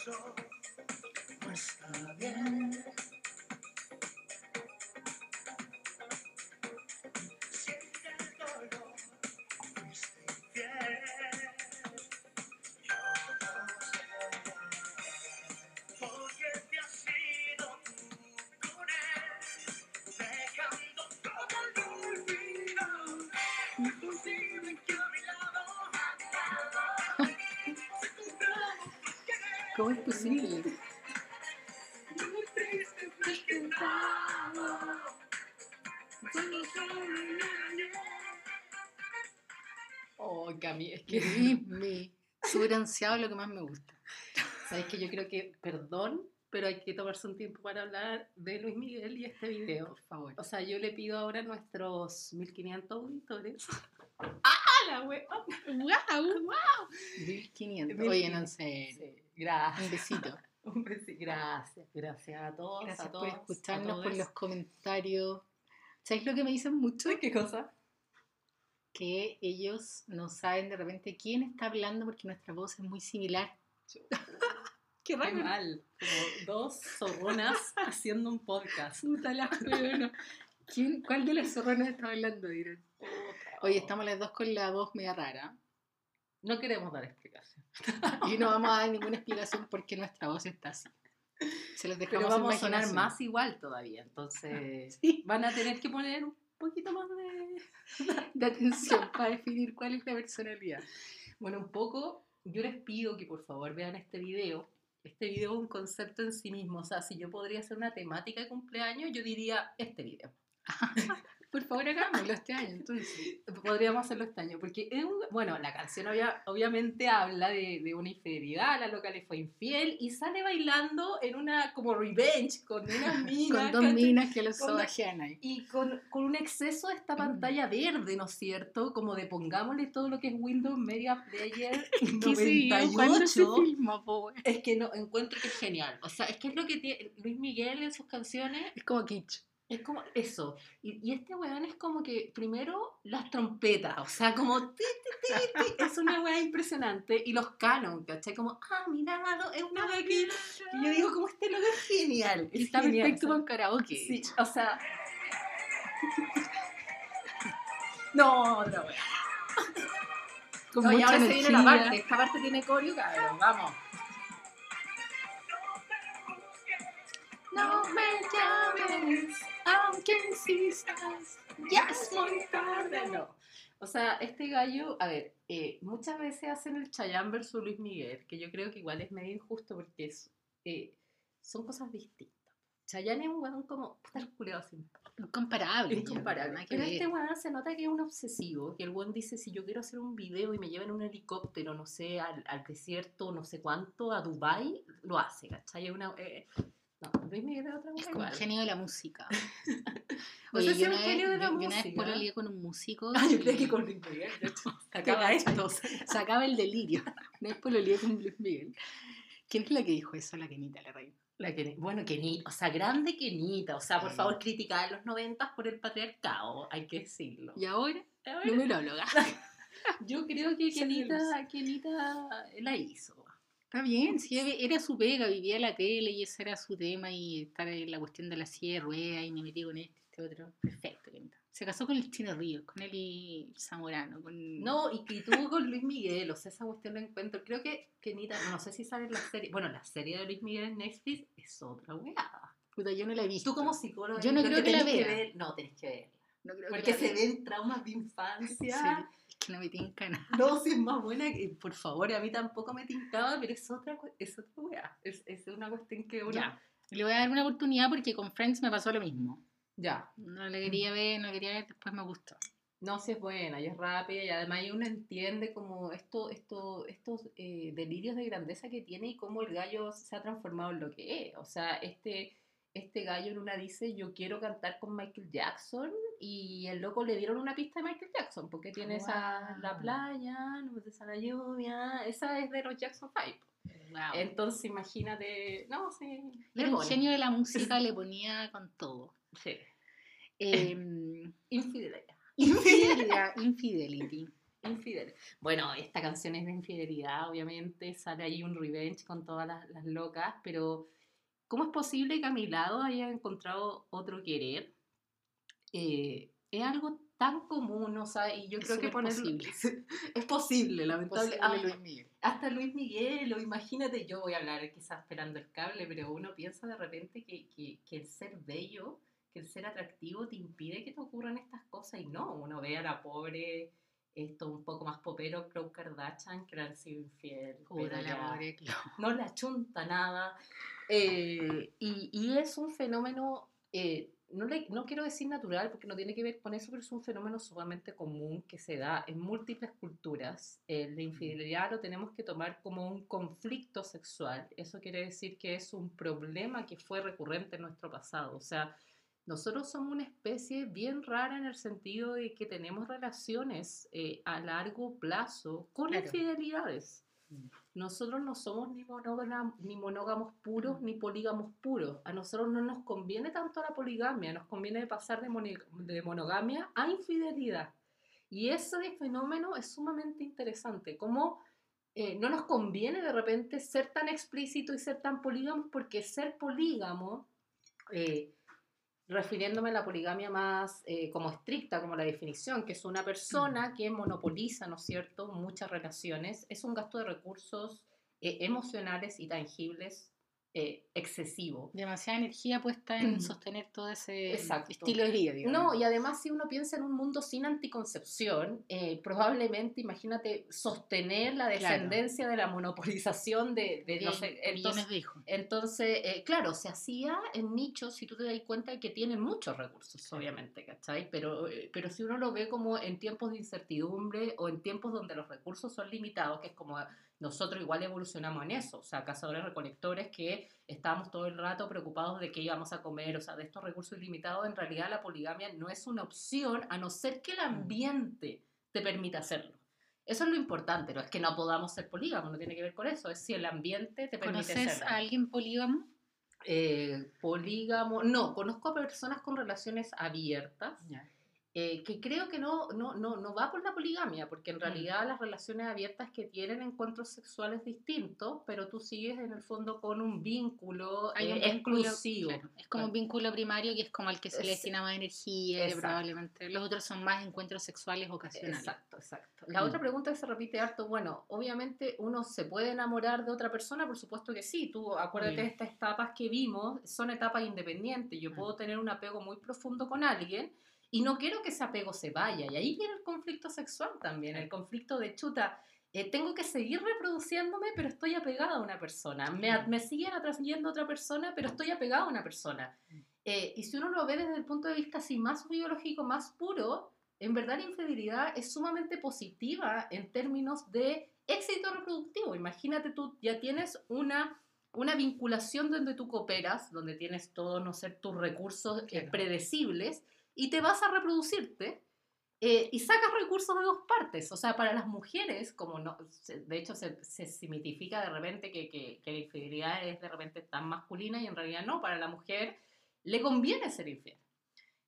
eso no está bien. ¿Cómo es posible? Oh, Cami, es que. Dime. Súper ansiado es lo que más me gusta. Sabes que yo creo que, perdón, pero hay que tomarse un tiempo para hablar de Luis Miguel y este video. Por favor. O sea, yo le pido ahora a nuestros 1500 auditores. ¡Ah, la wea! ¡Wow! ¡Wow! 1500. Oye, no sé. Gracias. Un besito. Un besi- Gracias, gracias a todos. Gracias a por todos, a escucharnos, por los comentarios. ¿Sabéis lo que me dicen mucho? ¿Qué cosa? Que ellos no saben de repente quién está hablando porque nuestra voz es muy similar. Qué mal. Como dos zorronas haciendo un podcast. Puta la huevona. ¿Quién, ¿Cuál de las zorronas está hablando, dirán? Oye, estamos las dos con la voz media rara. No queremos dar explicación. Y no vamos a dar ninguna explicación porque nuestra voz está así. Se los dejamos Pero vamos a sonar más igual todavía. Entonces, Sí. van a tener que poner un poquito más de. de atención para definir cuál es la personalidad. Bueno, un poco, yo les pido que por favor vean este video. Este video es un concepto en sí mismo. O sea, si yo podría hacer una temática de cumpleaños, yo diría este video. Por favor, hagámoslo este año, entonces. Podríamos hacerlo este año, porque es un- bueno, la canción obvia- obviamente habla de, de una infidelidad, la loca le fue infiel y sale bailando en una como revenge con unas minas. Con dos ¿cachai? minas que los Con sobajean ahí. Y con, con un exceso de esta pantalla verde, ¿no es cierto? Como de pongámosle todo lo que es Windows Media Player ¿Qué sí? ¿Cuándo se 98. filma, po, wea? Es que no, encuentro que es genial. O sea, es que es lo que tiene Luis Miguel en sus canciones. Es como kitsch. Es como eso. Y, y este weón es como que primero las trompetas, o sea, como ti, ti, ti, ti, es una weá impresionante. Y los canon, ¿cachai? Como, ah, mira, no, es una weá que, que yo digo, como este loco es genial. Es Está genial, perfecto con karaoke. Sí, o sea. No, otra weá. Con No, y ahora se viene la parte. Esta parte tiene coreo, cabrón. Vamos. No me llames, aunque insistas. Ya es muy tarde. No. O sea, este gallo, a ver, eh, muchas veces hacen el Chayanne versus Luis Miguel, que yo creo que igual es medio injusto porque es, eh, son cosas distintas. Chayanne es un weón como, puta sin Incomparable. Incomparable. Pero este weón se nota que es un obsesivo, que el weón dice, si yo quiero hacer un video y me llevan en un helicóptero, no sé, al, al desierto, no sé cuánto, a Dubai lo hace, ¿cachai? Es una... eh, no, Luis Miguel es otra Es cosa como un genio de la música. Oye, sé si yo es un una vez, genio de la yo- yo una vez música. con un músico. Ah, yo creo que con Luis Miguel, se acaba esto. Se acaba el delirio. Una vez pololeé con Luis Miguel. ¿Quién es la que dijo eso? La Kenita, la reina. La bueno, Kenita, o sea, grande Kenita, o sea, por Sí. favor, criticada en los noventas por el patriarcado, hay que decirlo. Y ahora, Ahora, numeróloga. Yo creo que Kenita, Kenita la hizo. Está bien, sí, era su pega, vivía la tele y ese era su tema y estar en la cuestión de la silla de ruedas y me metí con este, este otro. Perfecto, Kenita. Se casó con el Chino Ríos, con el Zamorano, con... No, y que tuvo con Luis Miguel, o sea, esa cuestión la encuentro. Creo que Kenita, no sé si sale la serie, bueno, la serie de Luis Miguel en Netflix es otra weá. Puta, yo no la he visto. Tú como psicóloga, Yo no creo que la ver- no, tenés que verla. No creo que Porque la se vea. ven traumas de infancia. Sí, que no me tinca nada. No, si es más buena que, por favor, a mí tampoco me tincaba, pero es otra, es otra weá. Es, es una cuestión que uno. Ya. Le voy a dar una oportunidad porque con Friends me pasó lo mismo. Ya. No la quería ver, no la quería ver, después me gustó. No, si es buena y es rápida y además uno entiende como esto, esto, estos eh, delirios de grandeza que tiene y cómo el gallo se ha transformado en lo que es. O sea, este, este gallo en una dice, yo quiero cantar con Michael Jackson y el loco le dieron una pista de Michael Jackson porque tiene esa, la playa, no me la lluvia, esa es de los Jackson 5. Wow. Entonces imagínate, no, sí. Era un genio de la música, le ponía con todo. Sí. Em, Infidelidad. infidelidad, infidelity. infidel. Bueno, esta canción es de infidelidad, obviamente, sale ahí un revenge con todas las, las locas, pero ¿cómo es posible que a mi lado haya encontrado otro querer? Eh, es algo tan común, o sea, y yo Es creo que ponerlo- posible. es posible, lamentable. Posible, Ah, Luis Miguel. hasta Luis Miguel, o imagínate, yo voy a hablar quizás esperando el cable, pero uno piensa de repente que, que, que el ser bello, que el ser atractivo te impide que te ocurran estas cosas y no, uno ve a la pobre, esto un poco más popero, Khloe Kardashian, que sido infiel, la pobre Chloe. no le achunta nada. Eh, y, y es un fenómeno, eh, no, le- no quiero decir natural porque no tiene que ver con eso, pero es un fenómeno sumamente común que se da en múltiples culturas. Eh, la infidelidad lo tenemos que tomar como un conflicto sexual. Eso quiere decir que es un problema que fue recurrente en nuestro pasado. O sea, nosotros somos una especie bien rara en el sentido de que tenemos relaciones eh, a largo plazo con Claro. infidelidades. Nosotros no somos ni, ni monógamos puros ni polígamos puros. A nosotros no nos conviene tanto la poligamia, nos conviene pasar de, monogamia a infidelidad. Y ese fenómeno es sumamente interesante, como eh, no nos conviene de repente ser tan explícito y ser tan polígamos, porque ser polígamo, eh, refiriéndome a la poligamia más eh, como estricta, como la definición, que es una persona que monopoliza, ¿no es cierto?, muchas relaciones, es un gasto de recursos eh, emocionales y tangibles eh, excesivo. Demasiada energía puesta en sostener todo ese Exacto. estilo de vida. digamos. No, y además si uno piensa en un mundo sin anticoncepción, eh, probablemente, imagínate, sostener la Claro. descendencia de la monopolización de, de no Bien, sé, millones entonces, de hijos. entonces, eh, claro, se hacía en nichos, si tú te das cuenta que tienen muchos recursos, Claro. obviamente, ¿cachai? Pero, eh, pero si uno lo ve como en tiempos de incertidumbre o en tiempos donde los recursos son limitados, que es como nosotros igual evolucionamos en eso, o sea, cazadores recolectores que estábamos todo el rato preocupados de qué íbamos a comer, o sea, de estos recursos ilimitados, en realidad la poligamia no es una opción a no ser que el ambiente te permita hacerlo. Eso es lo importante, no es que no podamos ser polígamos, no tiene que ver con eso, es si el ambiente te permite ¿Conoces serlo. a alguien polígamo? Eh, polígamo, no, conozco a personas con relaciones abiertas, eh, que creo que no, no, no, no va por la poligamia, porque en Mm. realidad las relaciones abiertas que tienen encuentros sexuales distintos, pero tú sigues en el fondo con un vínculo Hay un eh, vínculo, exclusivo. claro, es como un vínculo primario que es como al que se le Es- destina más energía, que probablemente. Los otros son más encuentros sexuales ocasionales. Exacto, exacto. La Mm. otra pregunta que se repite harto, bueno, obviamente uno se puede enamorar de otra persona, por supuesto que sí. Tú acuérdate de estas etapas que vimos, son etapas independientes. Yo Mm. puedo tener un apego muy profundo con alguien y no quiero que ese apego se vaya. Y ahí viene el conflicto sexual también, el conflicto de chuta. eh, tengo que seguir reproduciéndome, pero estoy apegada a una persona. Me, me siguen atrayendo otra persona, pero estoy apegada a una persona. Eh, y si uno lo ve desde el punto de vista así más biológico, más puro, en verdad la infidelidad es sumamente positiva en términos de éxito reproductivo. Imagínate tú ya tienes una, una vinculación donde tú cooperas, donde tienes todos no sé, tus recursos eh, Claro. Y te vas a reproducirte. eh, y sacas recursos de dos partes. O sea, para las mujeres, como no, de hecho se, se simitifica de repente que, que, que la infidelidad es de repente tan masculina y en realidad no, para la mujer le conviene ser infiel.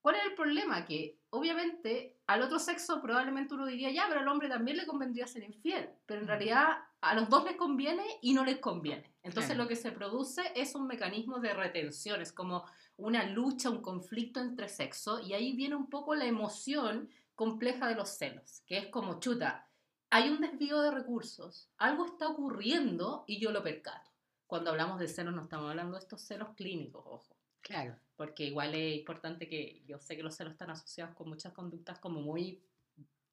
¿Cuál es el problema? Que obviamente al otro sexo probablemente uno diría, ya, pero al hombre también le convendría ser infiel, pero en realidad a los dos les conviene y no les conviene. Entonces Claro. lo que se produce es un mecanismo de retención, es como una lucha, un conflicto entre sexos y ahí viene un poco la emoción compleja de los celos, que es como chuta, hay un desvío de recursos, algo está ocurriendo y yo lo percato. Cuando hablamos de celos no estamos hablando de estos celos clínicos, ojo Claro. porque igual es importante que yo sé que los celos están asociados con muchas conductas como muy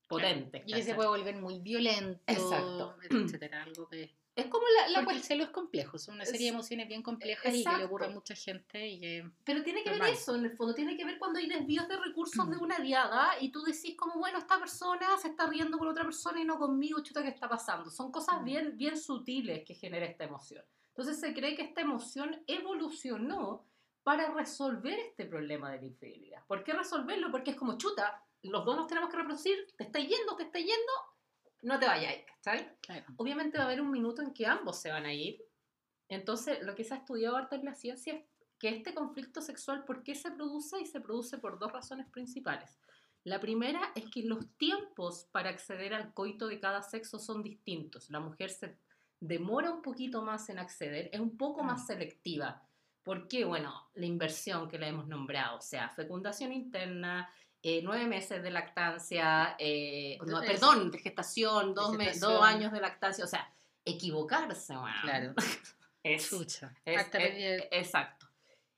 potentes. Y que se puede volver muy violento, Exacto. etcétera. Algo que... Es como la, la Porque el celo es complejo, son una serie de Es- emociones bien complejas y que le ocurre a Exacto. mucha gente y que... Pero tiene que ver Normal. eso, en el fondo, tiene que ver cuando hay desvíos de recursos de Mm. una diada y tú decís como, bueno, esta persona se está riendo con otra persona y no conmigo, chuta, ¿qué está pasando? Son cosas Mm. bien, bien sutiles que genera esta emoción. Entonces se cree que esta emoción evolucionó para resolver este problema de la infidelidad. ¿Por qué resolverlo? Porque es como, chuta, los dos nos tenemos que reproducir, te está yendo, te está yendo, no te vayáis, ¿cachai? Claro. obviamente va a haber un minuto en que ambos se van a ir. Entonces, lo que se ha estudiado harto en la ciencia es que este conflicto sexual, ¿por qué se produce? Y se produce por dos razones principales. La primera es que los tiempos para acceder al coito de cada sexo son distintos. La mujer se demora un poquito más en acceder, es un poco más Mm. selectiva. ¿Por qué? Bueno, la inversión que la hemos nombrado, o sea, fecundación interna, eh, nueve meses de lactancia, eh, no, perdón, de gestación, dos, me- gestación. dos años de lactancia, o sea, equivocarse. Claro. Es, Chucha. es- es- exacto.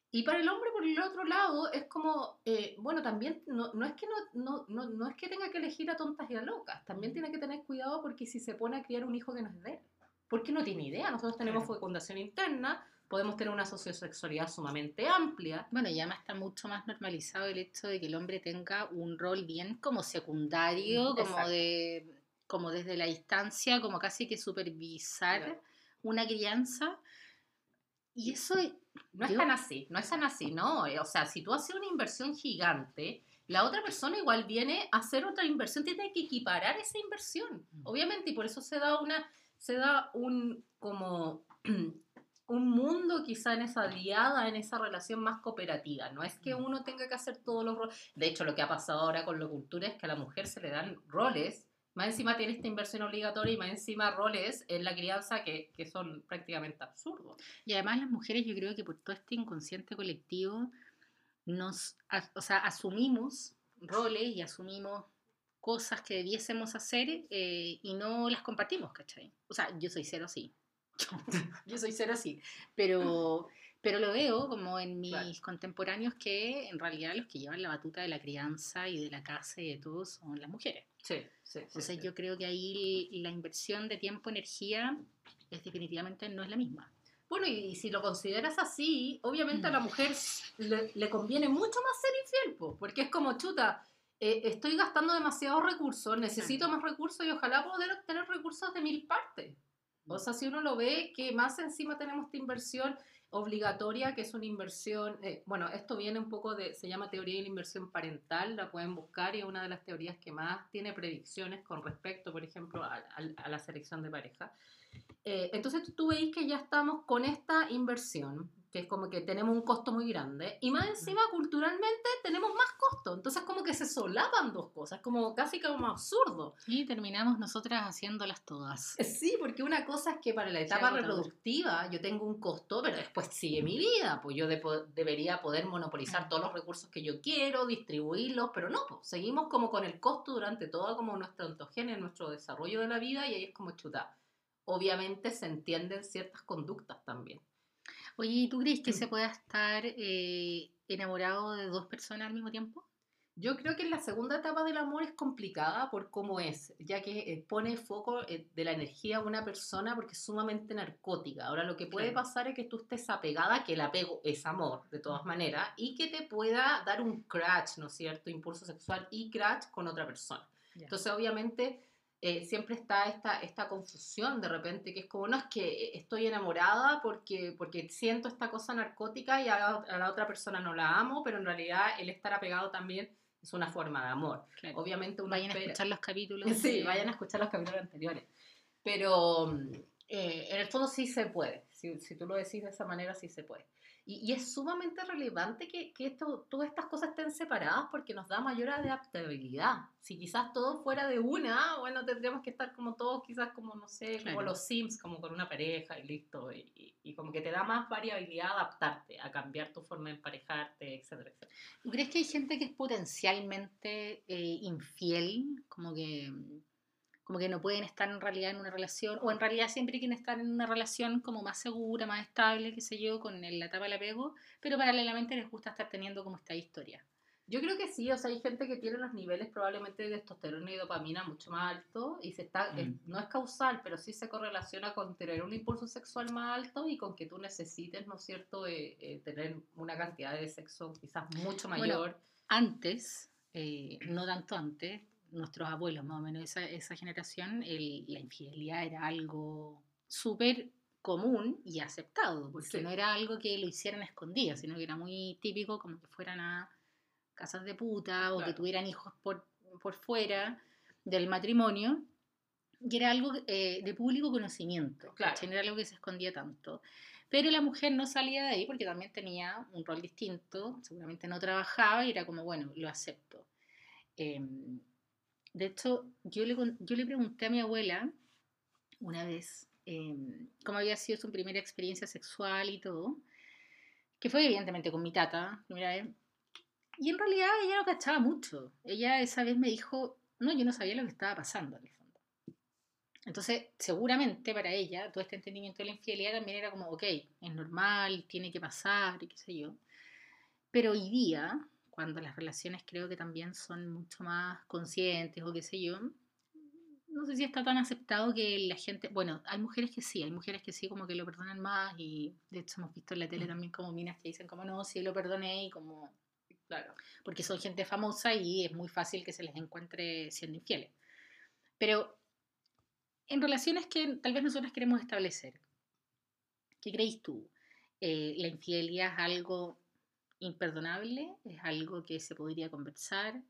Y para el hombre, por el otro lado, es como, eh, bueno, también no, no es que no, no, no, no es que tenga que elegir a tontas y a locas, también tiene que tener cuidado porque si se pone a criar un hijo que no es de él, porque no tiene idea, nosotros tenemos Claro. fecundación interna, podemos tener una sociosexualidad sumamente amplia, Bueno, y además está mucho más normalizado el hecho de que el hombre tenga un rol bien como secundario, como de como desde la distancia, como casi que supervisar Claro. una crianza. Y eso no es tan así, no es tan así, ¿no? Eh, O sea, si tú haces una inversión gigante, la otra persona igual viene a hacer otra inversión, tiene que equiparar esa inversión, obviamente, y por eso se da una, se da un como un mundo quizá en esa diada, en esa relación más cooperativa. No es que Mm. uno tenga que hacer todos los roles. De hecho, lo que ha pasado ahora con la cultura es que a la mujer se le dan roles. Más encima tiene esta inversión obligatoria y más encima roles en la crianza que, que son prácticamente absurdos. Y además las mujeres yo creo que por todo este inconsciente colectivo nos, o sea, asumimos roles y asumimos cosas que debiésemos hacer eh, y no las compartimos, ¿cachai? O sea, yo soy cero así. yo soy cero así. Pero, pero lo veo como en mis Claro. contemporáneos que en realidad los que llevan la batuta de la crianza y de la casa y de todo son las mujeres. Sí, sí. Entonces sí. yo creo que ahí la inversión de tiempo, energía, es definitivamente no es la misma. Bueno, y si lo consideras así, obviamente Mm. a la mujer le, le conviene mucho más ser infiel, po, porque es como, chuta, eh, estoy gastando demasiados recursos, necesito más recursos y ojalá poder obtener recursos de mil partes. O sea, si uno lo ve, que más encima tenemos esta inversión obligatoria, que es una inversión, eh, bueno, esto viene un poco de, se llama teoría de la inversión parental, la pueden buscar y es una de las teorías que más tiene predicciones con respecto, por ejemplo, a, a- a la selección de pareja. Eh, entonces tú, tú veis que ya estamos con esta inversión, que es como que tenemos un costo muy grande, y más encima culturalmente tenemos más costo, entonces como que se solapan dos cosas, como casi como absurdo. Y terminamos nosotras haciéndolas todas. Sí, porque una cosa es que para la etapa reproductiva yo tengo un costo, pero después sigue mi vida, pues yo depo- debería poder monopolizar Mm. todos los recursos que yo quiero, distribuirlos, pero no, pues seguimos como con el costo durante toda como nuestra ontogenia, nuestro desarrollo de la vida y ahí es como chuta. Obviamente se entienden ciertas conductas también. Oye, ¿y tú crees que Mm. se pueda estar eh, enamorado de dos personas al mismo tiempo? Yo creo que la segunda etapa del amor es complicada por cómo es, ya que eh, pone foco eh, de la energía a una persona porque es sumamente narcótica. Ahora, lo que puede Claro. pasar es que tú estés apegada, que el apego es amor, de todas maneras, y que te pueda dar un crash, ¿no es cierto? Impulso sexual y crash con otra persona. Ya. Entonces, obviamente, eh, siempre está esta, esta confusión de repente, que es como, no, es que estoy enamorada porque, porque siento esta cosa narcótica y a la, a la otra persona no la amo, pero en realidad el estar apegado también es una forma de amor. Claro. Obviamente uno Vayan a espera- escuchar los capítulos. Sí, de- vayan a escuchar los capítulos anteriores. Pero eh, en el fondo sí se puede. Si, si tú lo decís de esa manera, sí se puede. Y, y es sumamente relevante que, que esto, todas estas cosas estén separadas porque nos da mayor adaptabilidad. Si quizás todo fuera de una, bueno, tendríamos que estar como todos, quizás como, no sé, como Claro. los Sims, como con una pareja y listo. Y, y- y como que te da más variabilidad adaptarte, a cambiar tu forma de emparejarte, etcétera, etcétera. ¿Tú crees que hay gente que es potencialmente eh, infiel? Como que, como que no pueden estar en realidad en una relación, o en realidad siempre quieren estar en una relación como más segura, más estable, qué sé yo, con el- la etapa del apego, pero paralelamente les gusta estar teniendo como esta historia. Yo creo que sí, o sea, hay gente que tiene los niveles probablemente de testosterona y dopamina mucho más altos y se está, es- Mm. no es causal, pero sí se correlaciona con tener un impulso sexual más alto y con que tú necesites, ¿no es cierto?, eh, eh, tener una cantidad de sexo quizás mucho Bueno, mayor. Antes, eh, no tanto antes, nuestros abuelos, más o menos esa, esa generación, el- la infidelidad era algo súper común y aceptado, porque Sí. no era algo que lo hicieran escondidas, sino que era muy típico como que fueran a casas de puta o que tuvieran hijos por, por fuera del matrimonio, y era algo eh, de público conocimiento, Claro. no era algo que se escondía tanto. Pero la mujer no salía de ahí porque también tenía un rol distinto, seguramente no trabajaba y era como, bueno, lo acepto. Em, de hecho, yo le, pregunté a mi abuela una vez em, cómo había sido su primera experiencia sexual y todo, que fue evidentemente con mi tata, primera vez. Y en realidad ella no cachaba mucho. Ella esa vez me dijo, no, yo no sabía lo que estaba pasando en el fondo. Entonces, seguramente para ella, todo este entendimiento de la infidelidad también era como, ok, es normal, tiene que pasar, y qué sé yo. Pero hoy día, cuando las relaciones creo que también son mucho más conscientes o qué sé yo, no sé si está tan aceptado que la gente, bueno, hay mujeres que sí, hay mujeres que sí como que lo perdonan más y de hecho hemos visto en la tele también como minas que dicen como no, sí lo perdoné y como, Claro. porque son gente famosa y es muy fácil que se les encuentre siendo infieles. Pero en relaciones que tal vez nosotros queremos establecer, ¿qué crees tú? Eh, ¿La infidelidad es algo imperdonable? ¿Es algo que se podría conversar?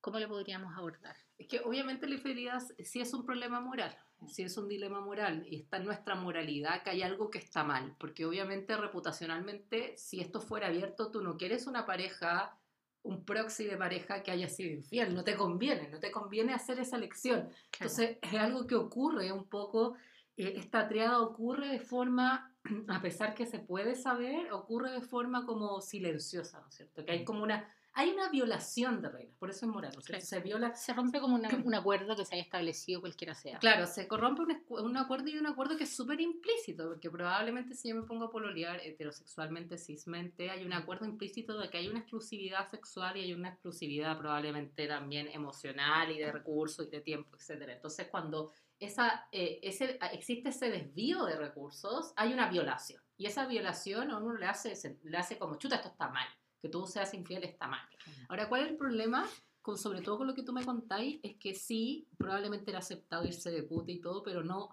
¿Cómo lo podríamos abordar? Es que obviamente la infidelidad sí es un problema moral, sí es un dilema moral y está en nuestra moralidad que hay algo que está mal, porque obviamente reputacionalmente si esto fuera abierto tú no quieres una pareja, un proxy de pareja que haya sido infiel, no te conviene, no te conviene hacer esa elección. Entonces es algo que ocurre un poco, eh, esta triada ocurre de forma, a pesar que se puede saber, ocurre de forma como silenciosa, ¿no es cierto? Que hay como una, hay una violación de reglas, por eso es moral, ¿no es cierto? Se viola se rompe como una- un acuerdo que se haya establecido cualquiera sea. Claro, se corrompe un, un acuerdo y un acuerdo que es súper implícito, porque probablemente si yo me pongo a pololear heterosexualmente, cismente, hay un acuerdo implícito de que hay una exclusividad sexual y hay una exclusividad probablemente también emocional y de recursos y de tiempo, etcétera. Entonces, cuando esa, eh, ese, existe ese desvío de recursos, hay una violación. Y esa violación a uno le hace, se- le hace como, chuta, esto está mal. Que tú seas infiel está mal. Ahora, ¿cuál es el problema? Con, sobre todo con lo que tú me contáis, es que sí, probablemente era aceptado irse de puta y todo, pero no,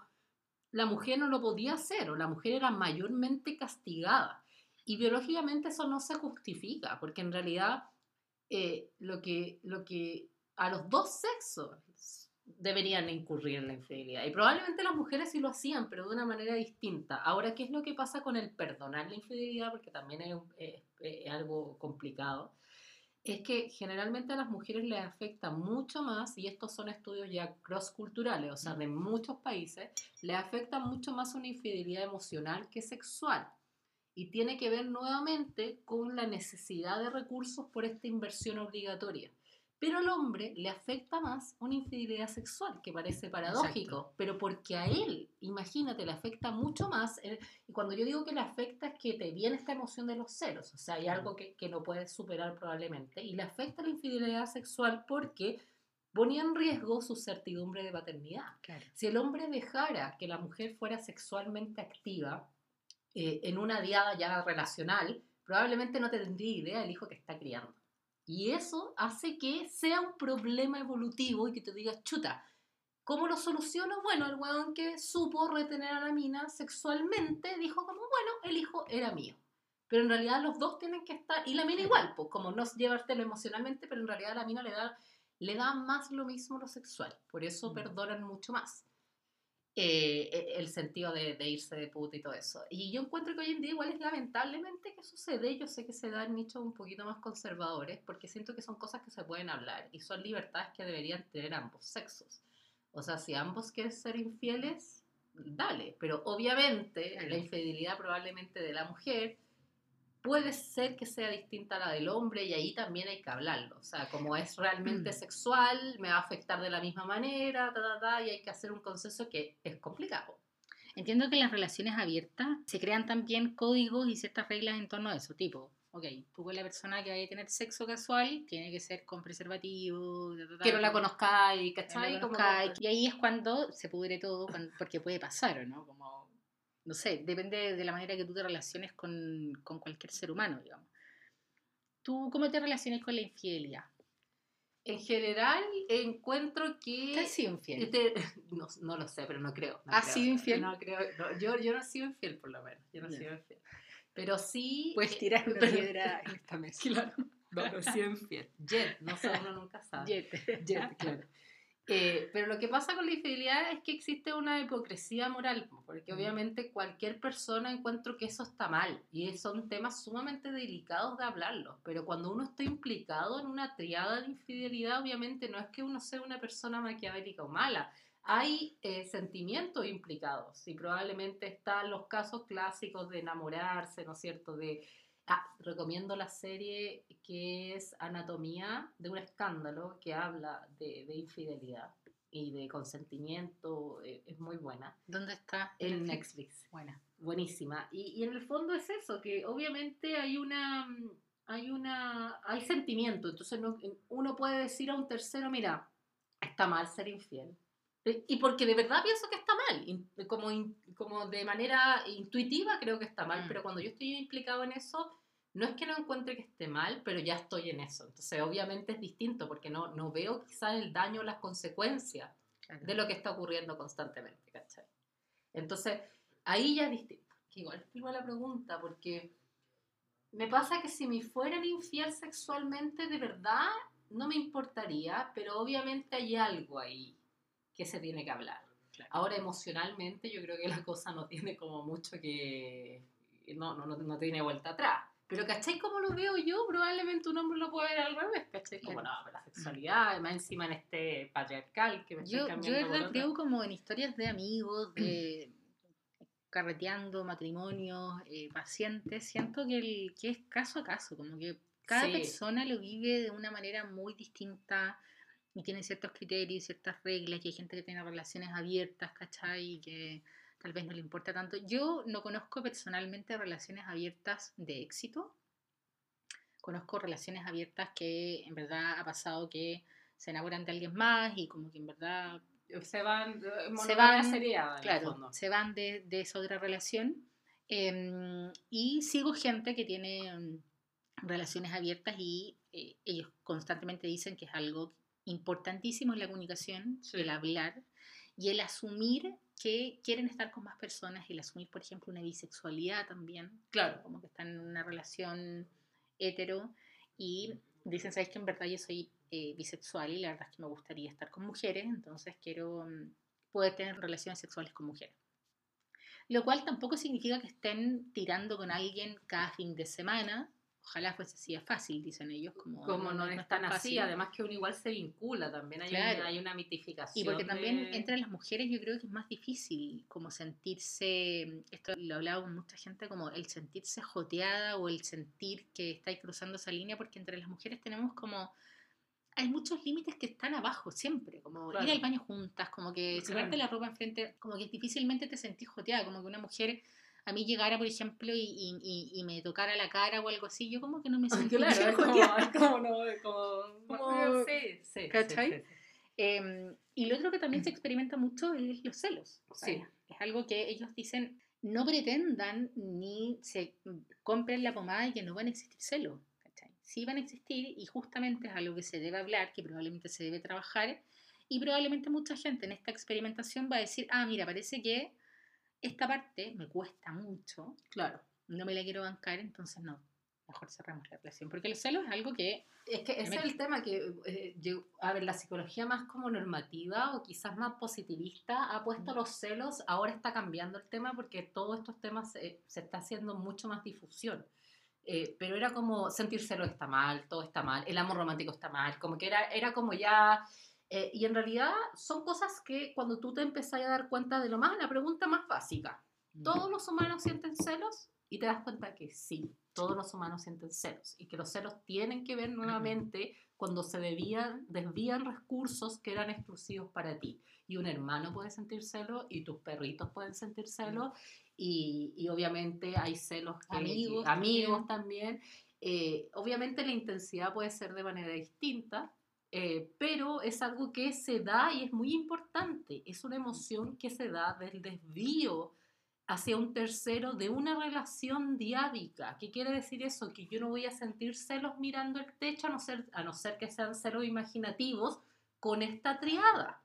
la mujer no lo podía hacer, o la mujer era mayormente castigada. Y biológicamente eso no se justifica, porque en realidad eh, lo, que, lo que a los dos sexos deberían incurrir en la infidelidad. Y probablemente las mujeres sí lo hacían, pero de una manera distinta. Ahora, ¿qué es lo que pasa con el perdonar la infidelidad? Porque también es, algo complicado. Es que generalmente a las mujeres les afecta mucho más, y estos son estudios ya cross-culturales, o sea, de muchos países, les afecta mucho más una infidelidad emocional que sexual. Y tiene que ver nuevamente con la necesidad de recursos por esta inversión obligatoria. Pero al hombre le afecta más una infidelidad sexual, que parece paradójico, pero porque a él, imagínate, le afecta mucho más. Y cuando yo digo que le afecta es que te viene esta emoción de los celos, o sea, hay algo que, que no puedes superar probablemente, y le afecta la infidelidad sexual porque ponía en riesgo su certidumbre de paternidad. Claro. Si el hombre dejara que la mujer fuera sexualmente activa eh, en una diada ya relacional, probablemente no tendría idea del hijo que está criando. Y eso hace que sea un problema evolutivo y que te digas, chuta, ¿cómo lo soluciono? Bueno, el weón que supo retener a la mina sexualmente dijo como, bueno, el hijo era mío. Pero en realidad los dos tienen que estar, y la mina igual, pues como no llevártelo emocionalmente, pero en realidad a la mina le da, le da más lo mismo lo sexual. Por eso Mm. perdonan mucho más eh, e- el sentido de, de irse de puta y todo eso. Y yo encuentro que hoy en día igual es lamentablemente que sucede. Yo sé que se da en nichos un poquito más conservadores porque siento que son cosas que se pueden hablar y son libertades que deberían tener ambos sexos. O sea, si ambos quieren ser infieles, dale. Pero obviamente la infidelidad probablemente de la mujer puede ser que sea distinta a la del hombre y ahí también hay que hablarlo. O sea, como es realmente Mm. sexual, me va a afectar de la misma manera, ta, ta, ta, y hay que hacer un consenso que es complicado. Entiendo que en las relaciones abiertas se crean también códigos y ciertas reglas en torno a eso, tipo, ok, tú con la persona que vaya a tener sexo casual tiene que ser con preservativo, ta, ta, ta, Que no la conozcáis, que no la ¿cachai? Como- conozcáis, y ahí es cuando se pudre todo, porque puede pasar, ¿o no? Como, no sé, depende de la manera que tú te relaciones con, con cualquier ser humano, digamos. ¿Tú cómo te relacionas con la infidelidad? En general, encuentro que... ¿Te has sido infiel? Este- no, no lo sé, pero no creo. no ¿Has creo. sido infiel? No creo. no, yo, yo no he sido infiel, por lo menos. Yo no he sido infiel. Pero sí. Puedes tirar una pero- piedra en esta mesa. Claro. No, no he sido infiel. Jet, no sé, uno nunca sabe. Jet. Jet, claro. Eh, pero lo que pasa con la infidelidad es que existe una hipocresía moral, po, porque Mm. obviamente cualquier persona encuentro que eso está mal y son temas sumamente delicados de hablarlos, pero cuando uno está implicado en una triada de infidelidad, obviamente no es que uno sea una persona maquiavélica o mala, hay eh, sentimientos implicados y probablemente están los casos clásicos de enamorarse, ¿no es cierto? De, ah, recomiendo la serie que es Anatomía de un escándalo que habla de, de infidelidad y de consentimiento, eh, es muy buena, ¿Dónde está? en Netflix Buena. buenísima. Y, y en el fondo es eso, que obviamente hay una hay una hay sentimiento, entonces no- uno puede decir a un tercero, mira, está mal ser infiel. Eh, Y porque de verdad pienso que está mal, como, como de manera intuitiva creo que está mal, Mm. pero cuando yo estoy implicado en eso, no es que no encuentre que esté mal, pero ya estoy en eso. Entonces obviamente es distinto porque no, no veo quizás el daño o las consecuencias Claro. de lo que está ocurriendo constantemente, ¿cachai? Entonces, ahí ya es distinto. Que igual explico la pregunta, porque me pasa que si me fueran infiel sexualmente, de verdad, no me importaría, pero obviamente hay algo ahí que se tiene que hablar. Claro. Ahora, emocionalmente, yo creo que la cosa no tiene como mucho que... No, no, no, no tiene vuelta atrás. Pero, ¿cachai? Como lo veo yo, probablemente un hombre lo puede ver al revés, ¿cachai? Como, no, pero la sexualidad, más encima en este patriarcal que me estoy Yo, yo de cambiando verdad otra. creo como en historias de amigos, de carreteando, matrimonios, eh, pacientes, siento que, el, que es caso a caso, como que cada Sí. persona lo vive de una manera muy distinta y tiene ciertos criterios, ciertas reglas, y hay gente que tiene relaciones abiertas, ¿cachai? Y que tal vez no le importa tanto. Yo no conozco personalmente relaciones abiertas de éxito. Conozco relaciones abiertas que en verdad ha pasado que se enamoran de alguien más y como que en verdad Se van, eh, Se van, seriada, claro, se van de, de esa otra relación. Em, y sigo gente que tiene em, relaciones abiertas y eh, ellos constantemente dicen que es algo importantísimo en la comunicación, Sí. el hablar y el asumir que quieren estar con más personas, el asumir, por ejemplo, una bisexualidad también, Claro. como que están en una relación hetero y dicen, ¿sabes que en verdad yo soy eh, bisexual y la verdad es que me gustaría estar con mujeres, entonces quiero mm, poder tener relaciones sexuales con mujeres? Lo cual tampoco significa que estén tirando con alguien cada fin de semana. Ojalá fuese así de fácil, dicen ellos. Como, Como no, es tan así, fácil. además que uno igual se vincula también, hay, Claro. una, hay una mitificación. Y porque también entre las mujeres yo creo que es más difícil como sentirse, esto lo he hablado con mucha gente, como el sentirse joteada o el sentir que estáis cruzando esa línea, porque entre las mujeres tenemos como, hay muchos límites que están abajo siempre, como Claro. ir al baño juntas, como que Claro. sacarte la ropa enfrente, como que difícilmente te sentís joteada, como que una mujer a mí llegara, por ejemplo, y, y- y- me tocara la cara o algo así, yo como que no me Ah, sentiría Claro, es como, no, como, Como- sí, sí, sí, ¿Cachai? sí, sí. Eh, y lo otro que también se experimenta mucho es los celos. O sea, Sí. Es algo que ellos dicen, no pretendan ni se compren la pomada y que no van a existir celos. ¿cachai? Sí van a existir y justamente es algo que se debe hablar, que probablemente se debe trabajar y probablemente mucha gente en esta experimentación va a decir, ah, mira, parece que esta parte me cuesta mucho, Claro. no me la quiero bancar, entonces no, mejor cerramos la relación. Porque los celos es algo que Es que ese es el tema que, eh, yo- a ver, la psicología más como normativa o quizás más positivista ha puesto Mm. los celos, ahora está cambiando el tema porque todos estos temas eh, se está haciendo mucho más difusión. Eh, pero era como sentir celos está mal, todo está mal, el amor romántico está mal, como que era, era como ya... eh, y en realidad son cosas que cuando tú te empezás a dar cuenta de lo más, la pregunta más básica, ¿todos los humanos sienten celos? Y te das cuenta que sí, todos los humanos sienten celos y que los celos tienen que ver nuevamente cuando se debían, desvían recursos que eran exclusivos para ti. Y un hermano puede sentir celos y tus perritos pueden sentir celos y, y obviamente hay celos que, Amigos amigos también. Eh, obviamente la intensidad puede ser de manera distinta, eh, pero es algo que se da y es muy importante. Es una emoción que se da del desvío hacia un tercero de una relación diádica. ¿Qué quiere decir eso? Que yo no voy a sentir celos mirando el techo a no ser, a no ser que sean celos imaginativos con esta triada.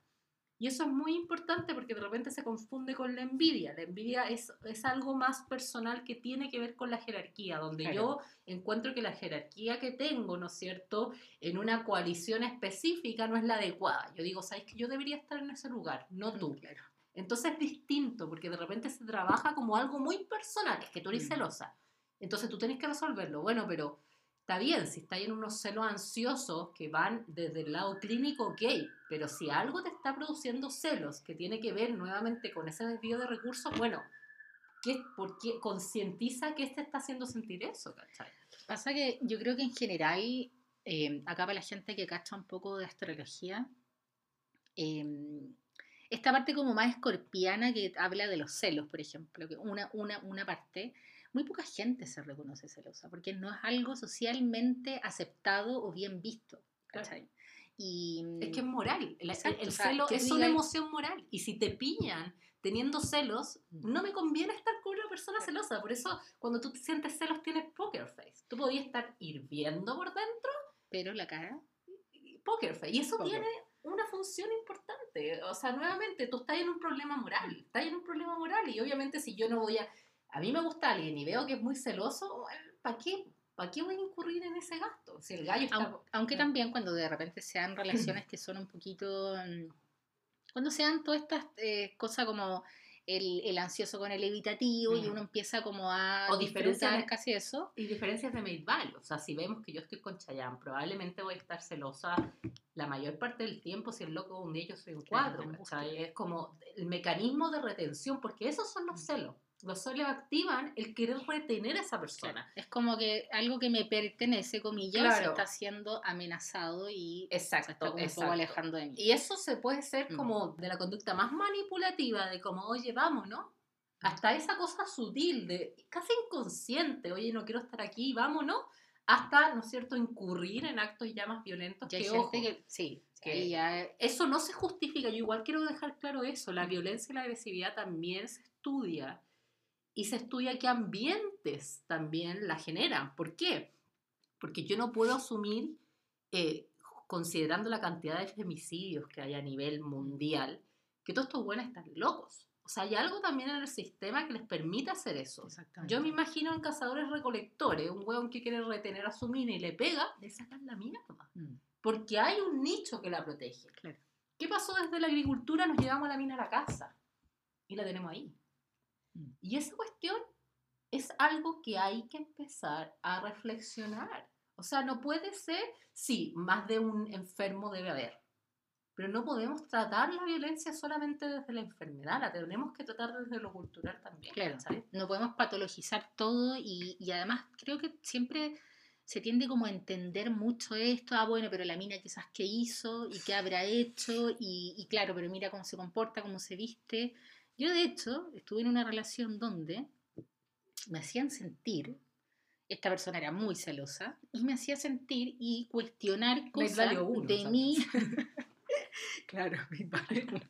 Y eso es muy importante porque de repente se confunde con la envidia. La envidia es, es algo más personal que tiene que ver con la jerarquía, donde Claro. yo encuentro que la jerarquía que tengo, ¿no es cierto?, en una coalición específica no es la adecuada. Yo digo, ¿sabes que yo debería estar en ese lugar, no tú? Claro. Entonces es distinto, porque de repente se trabaja como algo muy personal, es que tú eres celosa. Entonces tú tienes que resolverlo. Bueno, pero está bien, si está en unos celos ansiosos que van desde el lado clínico, ok, pero si algo te está produciendo celos que tiene que ver nuevamente con ese desvío de recursos, bueno, ¿qué, ¿por qué concientiza qué te está haciendo sentir eso? ¿cachai? Pasa que yo creo que en general, eh, acá para la gente que cacha un poco de astrología, eh, esta parte como más escorpiana que habla de los celos, por ejemplo, que una, una, una parte, muy poca gente se reconoce celosa, porque no es algo socialmente aceptado o bien visto. ¿cachai? Y, Es que es moral. El, Exacto, el o sea, celo es diga- una emoción moral. Y si te pillan teniendo celos, Mm. no me conviene estar con una persona celosa. Por eso, cuando tú te sientes celos, tienes poker face. Tú podías estar hirviendo por dentro pero la cara, poker face. Y eso Poker. tiene una función importante. O sea, nuevamente, tú estás en un problema moral. Estás en un problema moral. Y obviamente, si yo no voy a. A mí me gusta alguien y veo que es muy celoso, ¿para qué? ¿Para qué voy a incurrir en ese gasto? Si el gallo está. Aun- aunque también cuando de repente sean relaciones que son un poquito, mm, cuando sean todas estas eh, cosas como el, el ansioso con el evitativo y Mm. uno empieza como a O diferencias casi eso, Y diferencias de made value. O sea, si vemos que yo estoy con Chayanne, probablemente voy a estar celosa la mayor parte del tiempo si el loco un día yo soy un Claro, gusta. ¿cachai? Es como el mecanismo de retención, porque esos son los celos. Los celos activan el querer retener a esa persona. es como que algo que me pertenece, comillas, Claro. está siendo amenazado y se Exacto, está como un poco exacto. alejando de mí. Y eso se puede ser Mm. como de la conducta más manipulativa, de como, oye, vamos, ¿no? Hasta esa cosa sutil, de casi inconsciente, oye, no quiero estar aquí, vamos, ¿no? Hasta, ¿no es cierto?, incurrir en actos ya más violentos Y hay que, ojo, que, sí, que- ya eso no se justifica. Yo igual quiero dejar claro eso. La violencia y la agresividad también se estudia. Y se estudia qué ambientes también la generan. ¿Por qué? Porque yo no puedo asumir, eh, considerando la cantidad de femicidios que hay a nivel mundial, que todos estos buenos están locos. O sea, hay algo también en el sistema que les permite hacer eso. Exactamente. Yo me imagino en cazadores recolectores, un hueón que quiere retener a su mina y le pega, le sacan la mierda Mm, porque hay un nicho que la protege. Claro. ¿Qué pasó desde la agricultura? Nos llevamos la mina a la casa y la tenemos ahí. Mm. Y esa cuestión es algo que hay que empezar a reflexionar. O sea, no puede ser, sí, más de un enfermo debe haber, pero no podemos tratar la violencia solamente desde la enfermedad, la tenemos que tratar desde lo cultural también. Claro. no podemos patologizar todo y, y además creo que siempre se tiende como a entender mucho esto, ah bueno, pero la mina quizás qué hizo y qué habrá hecho y, y claro, pero mira cómo se comporta, cómo se viste. Yo de hecho estuve en una relación donde me hacían sentir, esta persona era muy celosa, y me hacía sentir y cuestionar cosas uno, de ¿sabes? mí. claro,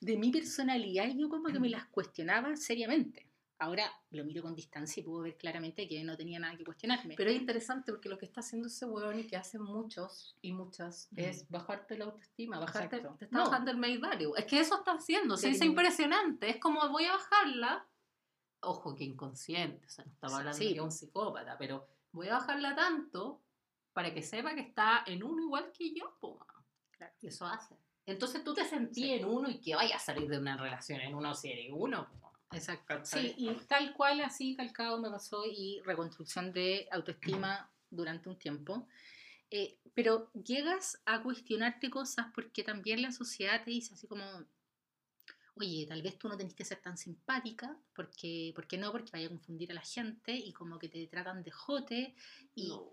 de mi personalidad y yo como que me las cuestionaba seriamente. Ahora lo miro con distancia y puedo ver claramente que no tenía nada que cuestionarme. Pero es interesante porque lo que está haciendo ese hueón y que hacen muchos y muchas Mm. es bajarte la autoestima, bajarte, Exacto. te está No. bajando el made value. Es que eso está haciendo, sí, es impresionante. Es como voy a bajarla, ojo que inconsciente, o sea, no estaba hablando Sí. de que un psicópata, pero voy a bajarla tanto para que sepa que está en uno igual que yo, po. Claro. Y eso hace. Entonces tú te sentí Sí. en uno y que vaya a salir de una relación en uno si eres uno. Exacto. Sí, y tal cual así calcado me pasó y reconstrucción de autoestima durante un tiempo. Eh, pero llegas a cuestionarte cosas porque también la sociedad te dice así como, oye, tal vez tú no tenés que ser tan simpática, porque, ¿por qué no? Porque vaya a confundir a la gente y como que te tratan de jote. Y, No,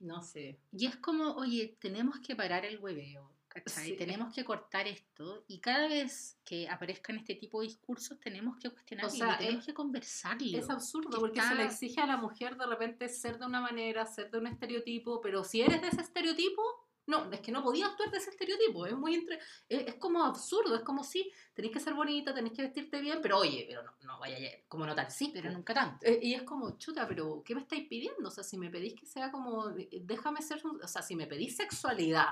no sé. y es como, oye, tenemos que parar el hueveo. ¿Cachai? Sí. Tenemos que cortar esto y cada vez que aparezcan este tipo de discursos tenemos que cuestionarlo, sea, tenemos es- que conversarlo. Es absurdo que porque se le exige a la mujer de repente ser de una manera, ser de un estereotipo, pero si eres de ese estereotipo, no, es que no podías actuar de ese estereotipo, es muy entre- es, es como absurdo, es como si tenés que ser bonita, tenés que vestirte bien, pero oye, pero no, no vaya a- como no tal sí, pero nunca tanto. Eh, y es como, chuta, pero ¿qué me estáis pidiendo? O sea, si me pedís que sea como, de- déjame ser, o sea, si me pedís sexualidad,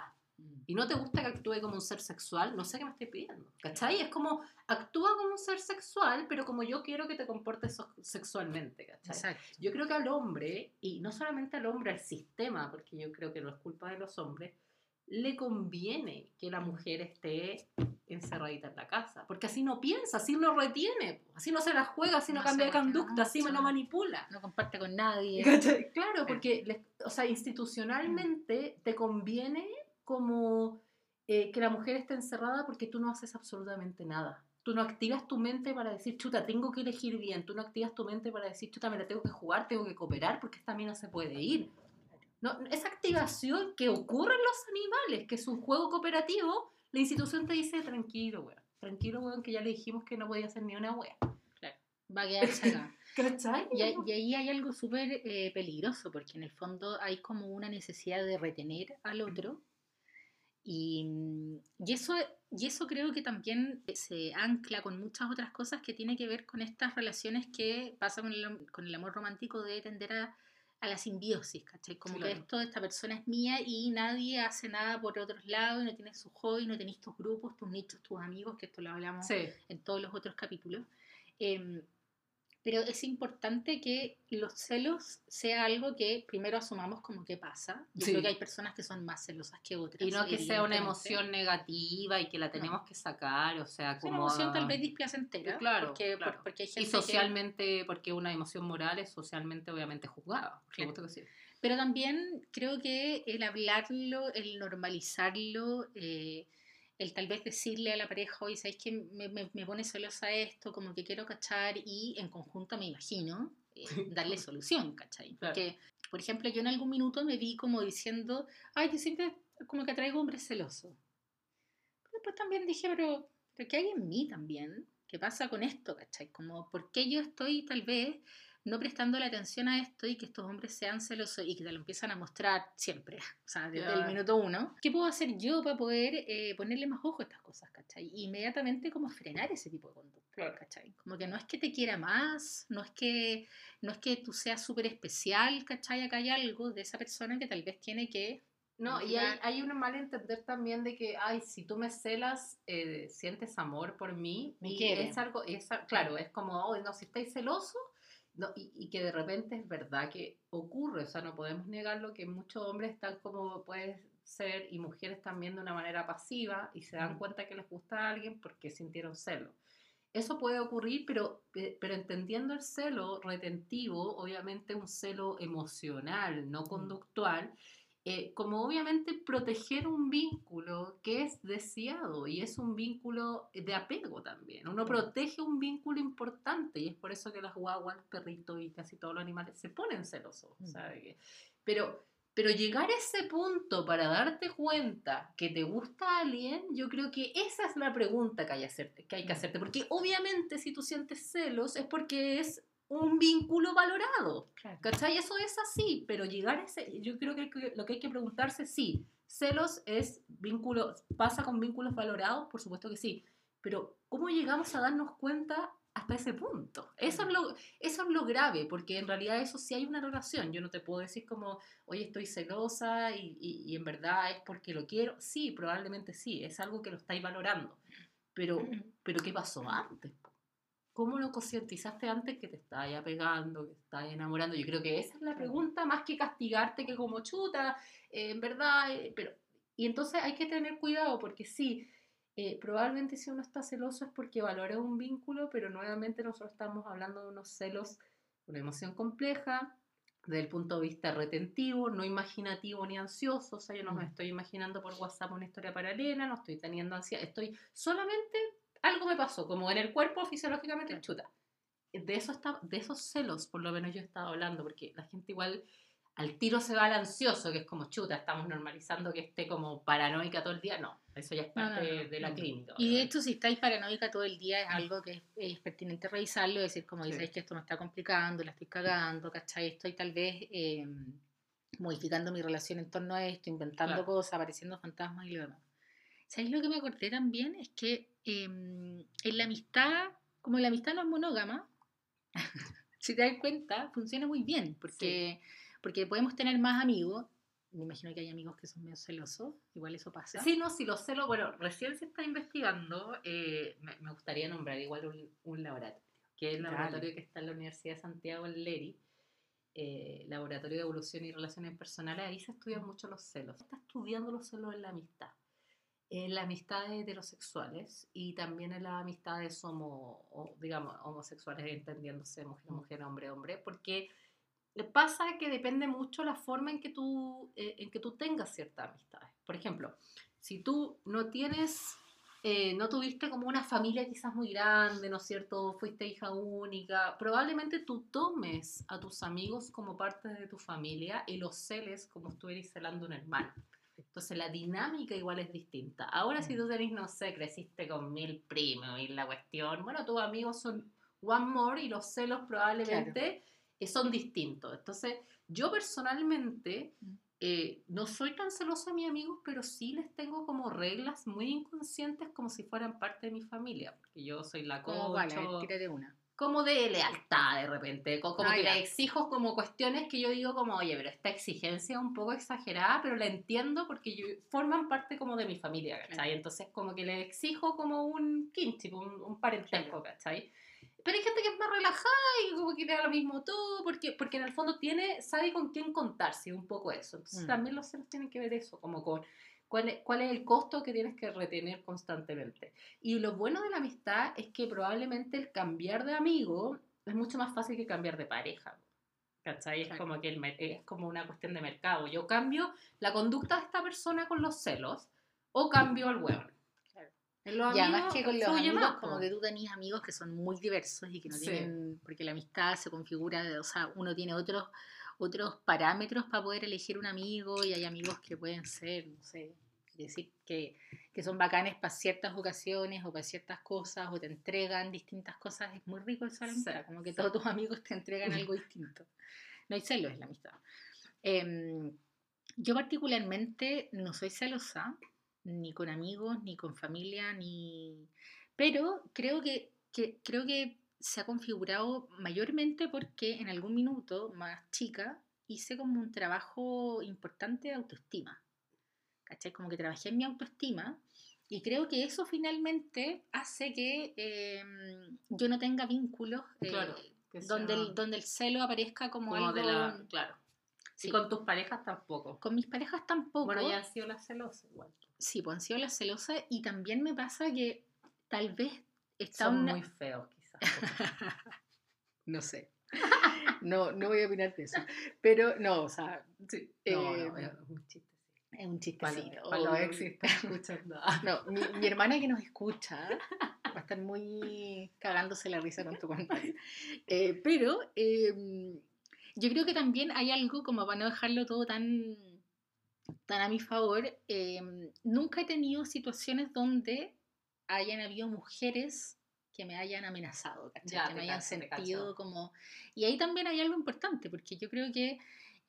y no te gusta que actúe como un ser sexual, no sé qué me estoy pidiendo. ¿Cachai? Es como, actúa como un ser sexual, pero como yo quiero que te comportes sexualmente, ¿cachai? Exacto. Yo creo que al hombre, y no solamente al hombre, al sistema, porque yo creo que no es culpa de los hombres, le conviene que la mujer esté encerradita en la casa, porque así no piensa, así no retiene, así no se la juega, así no, No cambia de conducta, así mucho. no manipula. No comparte con nadie. ¿Cachai? Claro, porque, les- o sea, institucionalmente te conviene como eh, que la mujer esté encerrada porque tú no haces absolutamente nada. Tú no activas tu mente para decir, chuta, tengo que elegir bien. Tú no activas tu mente para decir, chuta, me la tengo que jugar, tengo que cooperar porque esta mina se puede ir. No, esa activación que ocurre en los animales, que es un juego cooperativo, la institución te dice, tranquilo, weón. Tranquilo, weón, que ya le dijimos que no podía hacer ni una wea. Va a quedarse acá. ¿Cachai? Y, ahí- y ahí hay algo súper eh, peligroso, porque en el fondo hay como una necesidad de retener al otro. Y, mm, y, eso, y eso creo que también se ancla con muchas otras cosas que tiene que ver con estas relaciones que pasa con el, con el amor romántico de tender a, a la simbiosis, ¿cachai? Como que esto, esta persona es mía y nadie hace nada por otros lados, y no tienes su hobby, no tenés tus grupos, tus nichos, tus amigos, que esto lo hablamos Sí. en todos los otros capítulos. Em, pero es importante que los celos sea algo que primero asumamos como que pasa. Yo Sí. creo que hay personas que son más celosas que otras. Y no que sea una emoción negativa y que la tenemos que sacar, o sea, Es una como... emoción tal vez displacentera. Claro, porque, claro. por- porque hay Y gente que- socialmente, porque una emoción moral es socialmente obviamente juzgada. Claro. que sí. Pero también creo que el hablarlo, el normalizarlo, eh, el tal vez decirle a la pareja, oye, ¿sabes que me, me, me pone celosa esto? Como que quiero cachar y en conjunto me imagino eh, darle solución, ¿cachai? Claro. Porque, por ejemplo, yo en algún minuto me vi como diciendo, ay, yo siempre como que atraigo hombres celosos. Pero después también dije, pero, pero ¿qué hay en mí también? ¿Qué pasa con esto, cachai? Como, ¿por qué yo estoy tal vez no prestando la atención a esto y que estos hombres sean celosos y que te lo empiezan a mostrar siempre, o sea, desde el Ya. minuto uno. ¿Qué puedo hacer yo para poder eh, ponerle más ojo a estas cosas, ¿cachai? Y inmediatamente como frenar ese tipo de conducta. ¿cachai? Como que no es que te quiera más, no es que, no es que tú seas súper especial, ¿cachai? Acá hay algo de esa persona que tal vez tiene que... No, y hay, hay un mal entender también de que, ay, si tú me celas, eh, sientes amor por mí. Me y quiere. es algo, es, claro, es como, oh, no, si estáis celoso, no, y, y que de repente es verdad que ocurre, o sea, no podemos negarlo, que muchos hombres están como, puede ser, y mujeres también de una manera pasiva, y se dan cuenta que les gusta a alguien porque sintieron celo. Eso puede ocurrir, pero, pe- pero entendiendo el celo retentivo, obviamente un celo emocional, no conductual, eh, como obviamente proteger un vínculo que es deseado y es un vínculo de apego también. Uno protege un vínculo importante y es por eso que las guaguas, los perritos y casi todos los animales se ponen celosos. Pero, pero llegar a ese punto para darte cuenta que te gusta alguien, yo creo que esa es la pregunta que hay, hacerte- que, hay que hacerte. Porque obviamente si tú sientes celos es porque es un vínculo valorado. ¿Cachai? Eso es así, pero llegar a ese, yo creo que que lo que hay que preguntarse, sí, celos es vínculo, pasa con vínculos valorados, por supuesto que sí, pero ¿cómo llegamos a darnos cuenta hasta ese punto? Eso es lo, eso es lo grave, porque en realidad eso sí hay una relación, yo no te puedo decir como, oye, estoy celosa y, y- y en verdad es porque lo quiero, sí, probablemente sí, es algo que lo estáis valorando, pero, pero ¿qué pasó antes? ¿Cómo lo concientizaste antes que te estabas apegando, que te estabas enamorando? Yo creo que esa es la pregunta, más que castigarte que como chuta, eh, en verdad, eh, pero... Y entonces hay que tener cuidado porque sí, eh, probablemente si uno está celoso es porque valora un vínculo, pero nuevamente nosotros estamos hablando de unos celos, una emoción compleja, desde el punto de vista retentivo, no imaginativo ni ansioso, o sea, yo no me Mm. estoy imaginando por WhatsApp una historia paralela, no estoy teniendo ansiedad, estoy solamente algo me pasó, como en el cuerpo fisiológicamente chuta. De, eso está, de esos celos, por lo menos yo he estado hablando, porque la gente igual al tiro se va al ansioso, que es como chuta, estamos normalizando que esté como paranoica todo el día. No, eso ya es No, no, parte no, de la no. clínica. Y de hecho, si estáis paranoica todo el día, es Mm. algo que es, es pertinente revisarlo, decir, como Sí. dices, que esto me está complicando, la estoy cagando, ¿cachai? Estoy tal vez eh, modificando mi relación en torno a esto, inventando Claro. cosas, apareciendo fantasmas y lo demás. ¿Sabéis lo que me acordé también? Es que eh, en la amistad, como la amistad no es monógama, si te das cuenta, funciona muy bien, porque, porque podemos tener más amigos me imagino que hay amigos que son medio celosos, igual eso pasa. Sí, no, si los celos, bueno, recién se está investigando, eh, me, me gustaría nombrar igual un, un laboratorio, que es el Dale. laboratorio que está en la Universidad de Santiago, en Leri, eh, Laboratorio de Evolución y Relaciones Personales, ahí se estudian mucho los celos. Se está estudiando los celos en la amistad, en las amistades heterosexuales y también en las amistades homo, o, digamos, homosexuales, entendiéndose mujer, mujer, hombre, hombre, porque pasa que depende mucho la forma en que tú, eh, en que tú tengas ciertas amistades. Por ejemplo, si tú no tienes, eh, no tuviste como una familia quizás muy grande, ¿no es cierto? Fuiste hija única, probablemente tú tomes a tus amigos como parte de tu familia y los celes como estuvieras celando un hermano. Entonces la dinámica igual es distinta. Ahora si tú tenés, no sé, creciste con mil primos y la cuestión, bueno, tus amigos son one more y los celos probablemente eh, son distintos. Entonces yo personalmente Mm. eh, no soy tan celosa a mis amigos, pero sí les tengo como reglas muy inconscientes como si fueran parte de mi familia. Porque yo soy la Como vale, tírate una. Como de lealtad de repente, co- como Ah, que ya. le exijo como cuestiones que yo digo como, oye, pero esta exigencia es un poco exagerada, pero la entiendo porque yo- forman parte como de mi familia, ¿cachai? Entonces como que le exijo como un kinship, un, un parentesco, ¿cachai? Pero hay gente que es más relajada y como que le da lo mismo todo, porque, porque en el fondo tiene, sabe con quién contarse, un poco eso. Entonces Mm. también los celos tienen que ver eso, como con cuál es, cuál es el costo que tienes que retener constantemente. Y lo bueno de la amistad es que probablemente el cambiar de amigo es mucho más fácil que cambiar de pareja. ¿Cachai? Es como que el es como una cuestión de mercado. Yo cambio la conducta de esta persona con los celos o cambio al hueón. Claro. En los Y además que con los amigos, más, como que tú tenías amigos que son muy diversos y que no Sí. tienen, porque la amistad se configura, de- o sea, uno tiene otros otros parámetros para poder elegir un amigo y hay amigos que pueden ser, no sé, decir que, que son bacanes para ciertas ocasiones o para ciertas cosas o te entregan distintas cosas, es muy rico eso Sí, como que sí. todos tus amigos te entregan algo distinto. No hay celos en la amistad. Em, yo particularmente no soy celosa, ni con amigos, ni con familia, ni... Pero creo que, que- creo que se ha configurado mayormente porque en algún minuto más chica hice como un trabajo importante de autoestima. ¿Cachai? Como que trabajé en mi autoestima y creo que eso finalmente hace que em, yo no tenga vínculos eh, Claro, donde, sea el, donde el celo aparezca como, como algo... de la... Claro. Sí. Y con tus parejas tampoco. Con mis parejas tampoco. Bueno, ya han sido las celosas igual. Sí, pues han sido las celosas y también me pasa que tal vez está Son una... muy feos. No sé. No, no voy a opinar de eso. Pero no, o sea, sí. Eh, No, no, es un chiste. es un chistecito. para los escuchando. No, mi, mi hermana que nos escucha va a estar muy cagándose la risa con tu comentario. Eh, pero eh, yo creo que también hay algo como para no dejarlo todo tan, tan a mi favor. eh, nunca he tenido situaciones donde hayan habido mujeres que me hayan amenazado. Ya, que me hayan cacho, sentido como... Y ahí también hay algo importante, porque yo creo que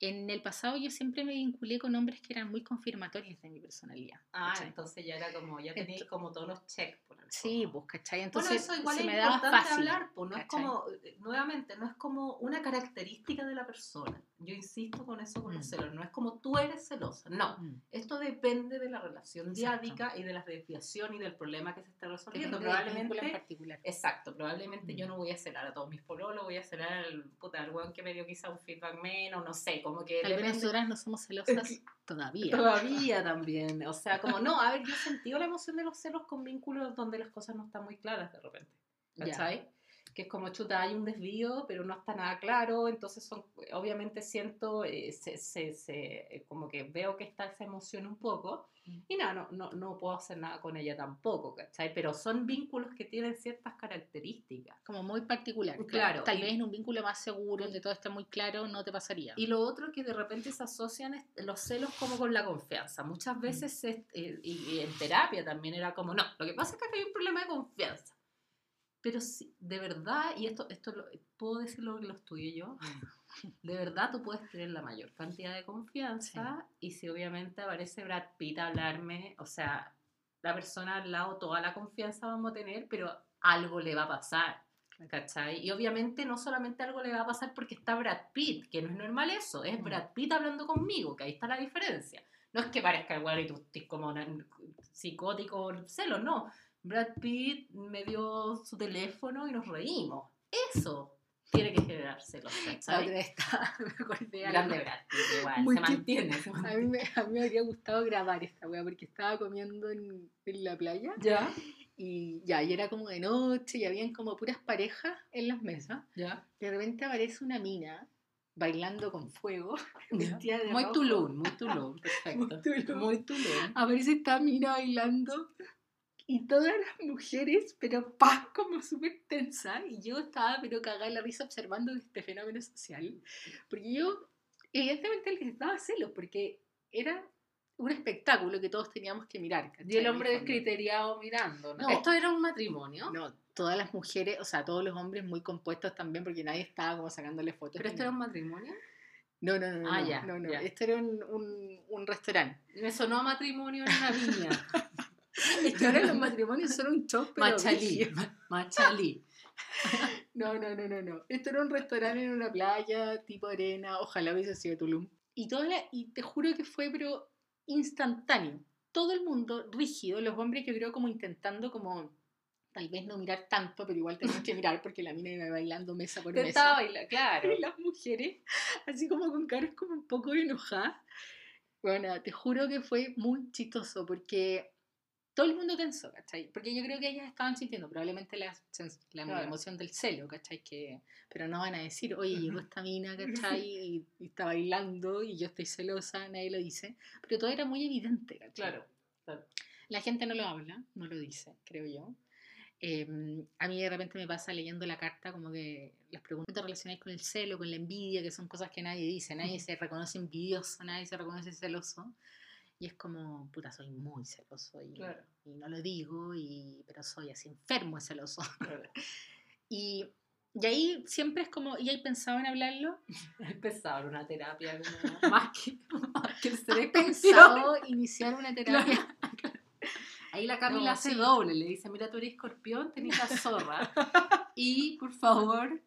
en el pasado yo siempre me vinculé con hombres que eran muy confirmatorios de mi personalidad. Ah, ¿cachai? entonces ya era como, ya tenéis como todos los checks. por el Sí, pues, ¿cachai? Bueno, Entonces eso igual se es me daba fácil. hablar, pues no es ¿cachai? como, eh, nuevamente, no es como una característica de la persona. Yo insisto con eso con los Mm. celos, no es como tú eres celosa, no. Mm. Esto depende de la relación Exacto. diádica y de la desviación y del problema que se esté resolviendo. Depende vínculo en Probablemente, particular. exacto, probablemente yo Mm. no voy a celar a todos mis pololos, voy a celar al, puta, al weón que me dio quizá un feedback menos, no sé, como que Tal vez nosotras no somos celosas todavía. Todavía también. O sea, como no, a ver, yo he sentido la emoción de los celos con vínculos donde las cosas no están muy claras de repente. ¿Cachai? Que es como chuta, hay un desvío, pero no está nada claro. Entonces, son, obviamente siento, eh, se, se- se- eh, como que veo que está esa emoción un poco. Mm. Y nada, no, no, no puedo hacer nada con ella tampoco, ¿cachai? Pero son vínculos que tienen ciertas características. Como muy particular. Claro, Tal y- vez en un vínculo más seguro, donde todo esté muy claro, no te pasaría. Y lo otro que de repente se asocian es los celos como con la confianza. Muchas veces, es- eh, y, y en terapia también era como, no, lo que pasa es que hay un problema de confianza. Pero sí, de verdad, y esto, esto lo, puedo decirlo que lo estudié yo, de verdad tú puedes tener la mayor cantidad de confianza y si obviamente aparece Brad Pitt a hablarme, o sea, la persona al lado toda la confianza vamos a tener, pero algo le va a pasar. ¿Cachai? Y obviamente no solamente algo le va a pasar porque está Brad Pitt, que no es normal eso, es Mm. Brad Pitt hablando conmigo, que ahí está la diferencia. No es que parezca igual y tú estés como una- psicótico por celos, no. Brad Pitt me dio su teléfono y nos reímos. Eso tiene que generar celos, La estaba, me acordé. Grande Brad Pitt, igual, Muy se mantiene. se A mantiene. mí, me, a mí me habría gustado grabar esta wea porque estaba comiendo en, en la playa ¿Ya? y ya, y era como de noche y habían como puras parejas en las mesas. ¿Ya? De repente aparece una mina bailando con fuego, Ya. vestida de Muy rojo. Tulum, muy Tulum, perfecto. Muy Tulum. Muy Tulum. Aparece esta mina bailando y todas las mujeres, pero paz como súper tensa. Y yo estaba, pero cagada en la risa observando este fenómeno social. Porque yo, evidentemente, les daba celos porque era un espectáculo que todos teníamos que mirar. ¿cachai? Y el hombre descriteriado mirando. ¿no? No. Esto era un matrimonio. No, todas las mujeres, o sea, todos los hombres muy compuestos también, porque nadie estaba como sacándole fotos. Pero esto era un matrimonio. No, no, no, no. Ah, no, ya, no, no. ya. Esto era un, un, un restaurante. Me sonó a matrimonio en una viña. Es que ahora los matrimonios son un show, pero Machalí. Machalí. No, no, no, no, no. Esto era un restaurante en una playa, tipo arena, ojalá hubiese sido Tulum. Y, toda la- y te juro que fue, pero instantáneo. Todo el mundo rígido, los hombres yo creo como intentando como, tal vez no mirar tanto, pero igual tenían que mirar porque la mina iba bailando mesa por Te mesa. estaba bailando, claro. Y las mujeres, así como con caras como un poco enojadas. Bueno, te juro que fue muy chistoso porque todo el mundo tensó, ¿cachai? Porque yo creo que ellas estaban sintiendo probablemente la, la Claro. emoción del celo, ¿cachai? Que, pero no van a decir, oye, llegó esta mina, ¿cachai? Y, y está bailando y yo estoy celosa, nadie lo dice. Pero todo era muy evidente, ¿cachai? Claro. claro. La gente no lo habla, no lo dice, creo yo. Eh, a mí de repente me pasa leyendo la carta como que las preguntas relacionadas con el celo, con la envidia, que son cosas que nadie dice, nadie se reconoce envidioso, nadie se reconoce celoso. Y es como, puta, soy muy celoso y, Claro. y no lo digo, y, pero soy así enfermo de celoso. claro. Y, y ahí siempre es como, ¿y hay pensado en hablarlo? He pensado en una terapia como más que, más que el ser ¿Has escorpión. pensado iniciar una terapia? Ahí la Camila No, hace sí. doble, le dice, mira, tú eres escorpión, tenés la zorra. y, por favor,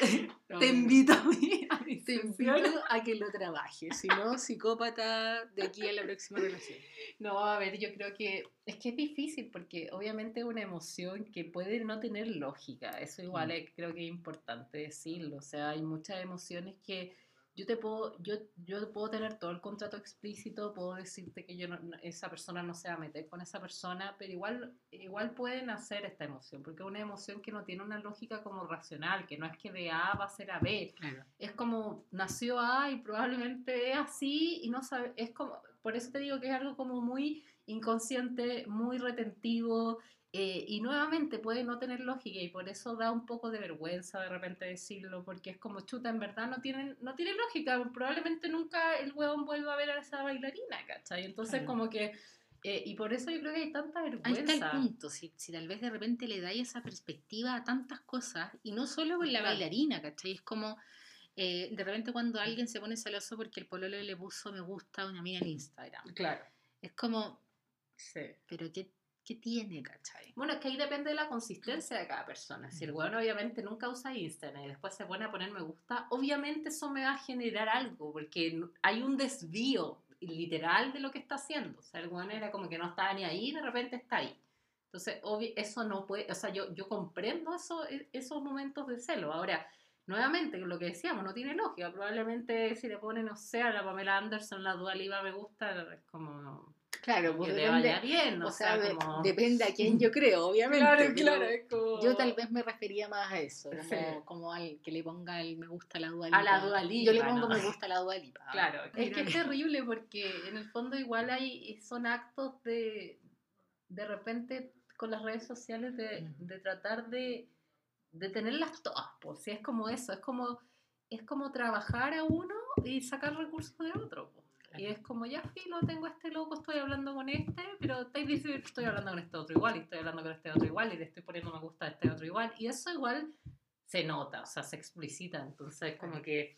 te invito a mí a mi Te invito a que lo trabajes, si no, psicópata de aquí a la próxima relación. No, a ver, yo creo que es que es difícil porque obviamente es una emoción que puede no tener lógica. Eso igual Mm. es- creo que es importante decirlo. O sea, hay muchas emociones que yo te puedo, yo, yo puedo tener todo el contrato explícito, puedo decirte que yo no- esa persona no se va a meter con esa persona, pero igual, igual pueden hacer esta emoción, porque es una emoción que no tiene una lógica como racional, que no es que de A va a ser a B, Claro. es como nació A y probablemente es así y no sabe, es como, por eso te digo que es algo como muy inconsciente, muy retentivo eh, y nuevamente puede no tener lógica y por eso da un poco de vergüenza de repente decirlo porque es como chuta, en verdad no tienen, no tiene lógica, probablemente nunca el huevón vuelva a ver a esa bailarina, ¿cachai? Entonces Claro. como que, eh, y por eso yo creo que hay tanta Ahí vergüenza. está el punto, si, si tal vez de repente le dais esa perspectiva a tantas cosas, y no solo con la Claro. bailarina, ¿cachai? Es como, eh, de repente cuando alguien se pone celoso porque el pololo le puso me gusta a una mina en Instagram, Claro, es como, sí. pero ¿qué, qué tiene, cachai? Bueno, es que ahí depende de la consistencia de cada persona. Si el weón obviamente nunca usa Instagram y después se pone a poner me gusta, obviamente eso me va a generar algo, porque hay un desvío literal de lo que está haciendo. O sea, el weón era como que no estaba ni ahí y de repente está ahí. Entonces, obvi- eso no puede, o sea, yo, yo comprendo eso, e- esos momentos de celo. Ahora, nuevamente, lo que decíamos, no tiene lógica. Probablemente si le ponen, no sé, a la Pamela Anderson, la Dua Lipa me gusta, es como Claro, que pues te depende, vaya bien, o sea, como... depende a quién yo creo, obviamente. Claro, claro, como... Yo tal vez me refería más a eso, como, Sí. como al que le ponga el me gusta a la Dua A la Lipa. Dua Yo le pongo ¿no? me gusta a la Dua Lipa. Claro, es que es terrible porque en el fondo igual hay, son actos de, de repente con las redes sociales de, Mm. de tratar de, de tenerlas todas, pues si es como eso, es como, es como trabajar a uno y sacar recursos de otro. Y es como, ya filo, tengo a este loco, estoy hablando con este, pero estáis diciendo estoy hablando con este otro igual, y estoy hablando con este otro igual, y le estoy poniendo me gusta a este otro igual, y eso igual se nota, o sea, se explicita, entonces como que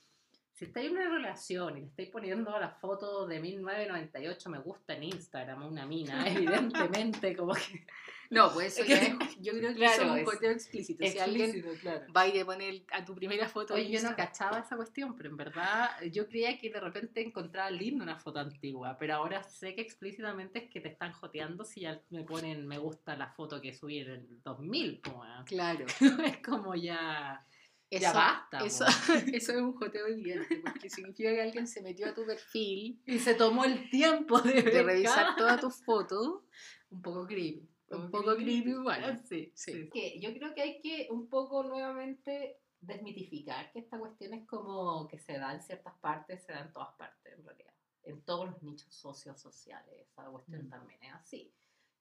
si estáis en una relación y le estáis poniendo la foto de 1998 me gusta en Instagram a una mina, evidentemente como que... No, pues eso ya es- yo creo que Claro, eso es un es coteo explícito. Si alguien claro. va y le pone a tu primera foto. Oye, yo no cachaba esa cuestión, pero en verdad yo creía que de repente encontraba linda una foto antigua, pero ahora sé que explícitamente es que te están joteando si ya me ponen me gusta la foto que subí en el 2000, po, weón. Claro. es como ya... Eso, Ya basta, Eso, es un joteo evidente, porque significa que alguien se metió a tu perfil Y se tomó el tiempo de, de revisar todas tus fotos. Un poco creepy. Un poco creepy igual. Sí, Sí. sí. Que yo creo que hay que un poco nuevamente desmitificar que esta cuestión es como que se da en ciertas partes, se da en todas partes en realidad. En todos los nichos sociosociales, esa cuestión Mm. también es así.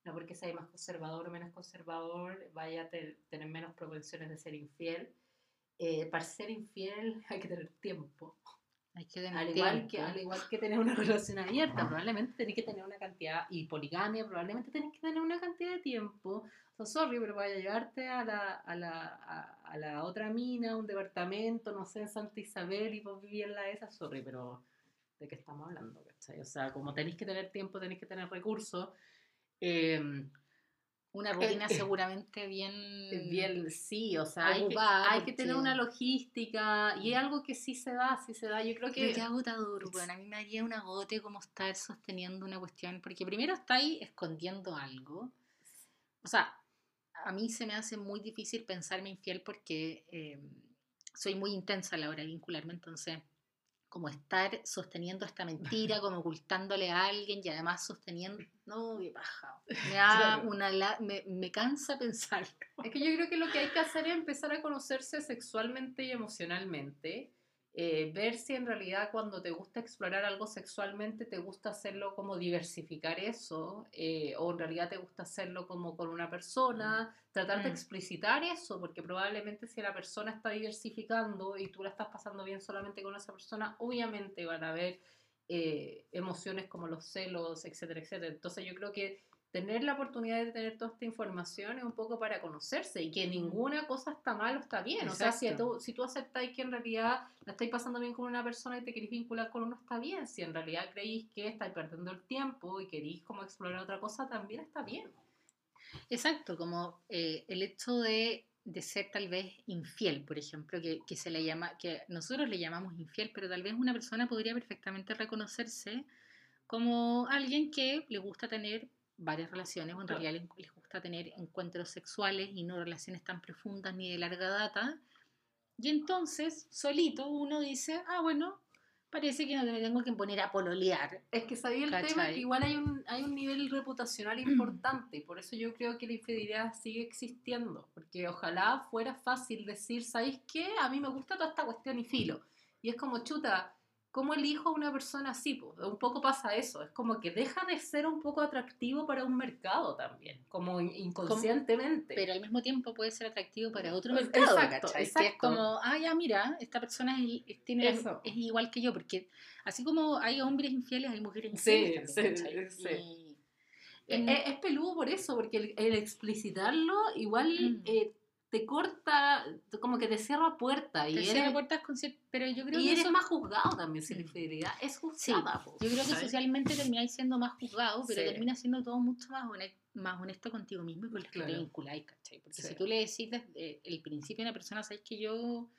No porque sea más conservador o menos conservador, vaya a te- tener menos propensiones de ser infiel. Eh, para ser infiel hay que tener tiempo. Hay que Al igual, que, al igual que tener una relación abierta, probablemente tenés que tener una cantidad, y poligamia, probablemente tenés que tener una cantidad de tiempo. O sea, sorry, pero vaya a llevarte a la, a la, a, a la otra mina, un departamento, no sé, en Santa Isabel, y vos vivís en la esa, sorry, pero ¿de qué estamos hablando? ¿cachai? O sea, como tenéis que tener tiempo, tenéis que tener recursos. eh, Una rutina eh, seguramente bien... Bien, sí, o sea, hay que, hay que tener una logística y es algo que sí se da, sí se da. Yo creo que que es agotador, bueno, a mí me haría un agote como estar sosteniendo una cuestión, porque primero está ahí escondiendo algo. O sea, a mí se me hace muy difícil pensarme infiel porque eh, soy muy intensa a la hora de vincularme, entonces como estar sosteniendo esta mentira, como ocultándole a alguien y además sosteniendo, no, qué paja. Me, da Claro. una la- me, me cansa pensar. Es que yo creo que lo que hay que hacer es empezar a conocerse sexualmente y emocionalmente. Eh, ver si en realidad cuando te gusta explorar algo sexualmente te gusta hacerlo como diversificar eso eh, o en realidad te gusta hacerlo como con una persona, tratar de Mm. explicitar eso porque probablemente si la persona está diversificando y tú la estás pasando bien solamente con esa persona, obviamente van a haber eh, emociones como los celos, etcétera, etcétera. Entonces yo creo que tener la oportunidad de tener toda esta información es un poco para conocerse y que ninguna cosa está mal o está bien. O sea, si tú, si tú aceptáis que en realidad la estáis pasando bien con una persona y te queréis vincular con uno, está bien. Si en realidad creéis que estáis perdiendo el tiempo y queréis como explorar otra cosa, también está bien. Exacto, como eh, el hecho de, de ser tal vez infiel, por ejemplo, que, que se le llama, que nosotros le llamamos infiel, pero tal vez una persona podría perfectamente reconocerse como alguien que le gusta tener varias relaciones, o en realidad le- les gusta tener encuentros sexuales y no relaciones tan profundas ni de larga data. Y entonces, solito, uno dice, ah, bueno, parece que no me tengo que poner a pololear. Es que sabía el tema ¿Cachai? que igual hay un, hay un nivel reputacional importante por eso yo creo que la infidelidad sigue existiendo, porque ojalá fuera fácil decir, ¿sabéis qué? A mí me gusta toda esta cuestión y filo. Y es como, chuta, ¿cómo elijo a una persona así? po? Un poco pasa eso, es como que deja de ser un poco atractivo para un mercado también, como in- inconscientemente. pero al mismo tiempo puede ser atractivo para otro Pues, mercado, exacto. Que es exacto. como, ah, ya, mira, esta persona es, es- tiene es igual que yo, porque así como hay hombres infieles, hay mujeres Sí, infieles. también, sí, sí. Y- Es, peludo por eso, porque el, el explicitarlo igual Mm. eh, te corta, como que te cierra puerta y te eres, cierra puertas con pero yo creo y que eres eso- más juzgado también si la infidelidad es juzgada. yo creo que ¿sabes? socialmente termináis siendo más juzgado, pero Sí. termina siendo todo mucho más, hone- más honesto contigo mismo y con los que te vinculáis, ¿cachai? Porque Sí. si tú le decís desde el principio a una persona, sabes que yo,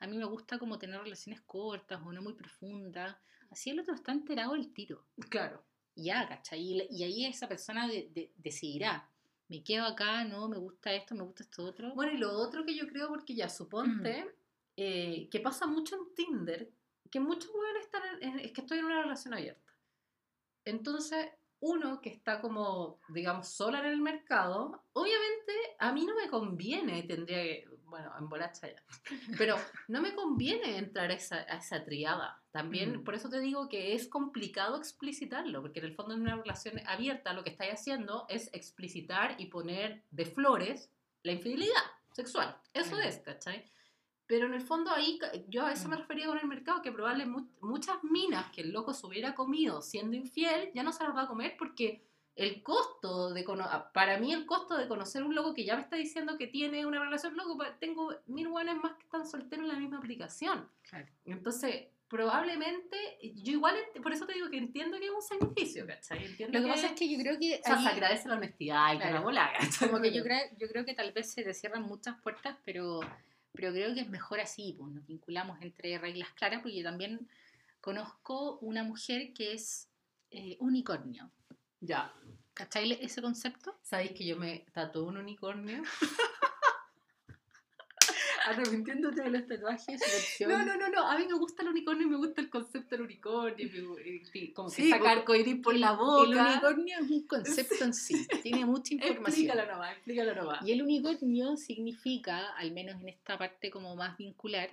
a mí me gusta como tener relaciones cortas o no muy profundas, así el otro está enterado del tiro. Claro. ya, ¿cachai? Y, y ahí esa persona de- de- decidirá, me quedo acá, no, me gusta esto, me gusta esto otro. Bueno, y lo otro que yo creo, porque ya suponte eh, que pasa mucho en Tinder, que muchos jóvenes están en, en- es que estoy en una relación abierta. Entonces, uno que está como, digamos, sola en el mercado, obviamente a mí no me conviene, tendría que, bueno, embolacha ya, pero no me conviene entrar a esa, a esa triada. También, Mm. por eso te digo que es complicado explicitarlo, porque en el fondo en una relación abierta lo que estáis haciendo es explicitar y poner de flores la infidelidad sexual. Eso es, ¿cachai? Pero en el fondo ahí, yo a eso me Mm. refería con el mercado, que probablemente muchas minas que el loco se hubiera comido siendo infiel, ya no se las va a comer porque el costo de ah, para mí el costo de conocer un loco que ya me está diciendo que tiene una relación loco, tengo mil buenos más que están solteros en la misma aplicación. Claro. Entonces, probablemente, yo igual, por eso te digo que entiendo que es un sacrificio, ¿cachai? Entiendo Lo que pasa es que yo creo que o sea, ahí- se agradece la honestidad y Claro. la bola, ¿cachai? como que yo creo, yo creo que tal vez se te cierran muchas puertas, pero, pero creo que es mejor así, pues nos vinculamos entre reglas claras, porque yo también conozco una mujer que es eh, unicornio. Ya, ¿Cachai ese concepto? ¿sabéis que yo me tatué un unicornio? Arrepintiéndote de los tatuajes, No, no, no, no, a mí me gusta el unicornio y me gusta el concepto del unicornio, me- y como que Sí, saca porque arcoíris por la boca. El unicornio es un concepto en sí, tiene mucha información. Explícalo nomás, explícalo nomás. Y el unicornio significa, al menos en esta parte como más vincular,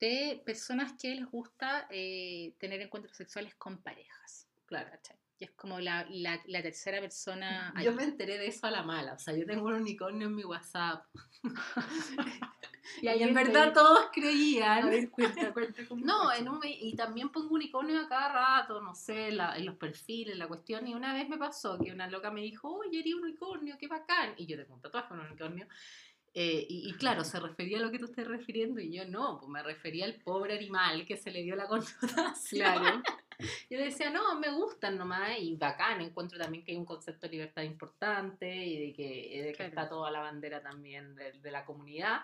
de personas que les gusta eh, tener encuentros sexuales con parejas. Claro. ¿cachai? Y es como la, la- la tercera persona. Yo ahí. me enteré de eso a la mala, o sea, yo tengo un unicornio en mi WhatsApp. y ahí en alguien te verdad dijo- todos A creían. ver, cuenta, cuenta No, en un, y también pongo unicornio a cada rato, no sé, la- en los perfiles, la cuestión. Y una vez me pasó que una loca me dijo, oye, eres un unicornio, qué bacán. Y yo tengo un tatuaje con un unicornio. Eh, y, y claro, se refería a lo que tú estás refiriendo y yo no, pues me refería al pobre animal que se le dio la connotación. Claro. Yo decía, no, me gustan nomás y bacán, encuentro también que hay un concepto de libertad importante y de que, de que Claro. está toda la bandera también de, de la comunidad,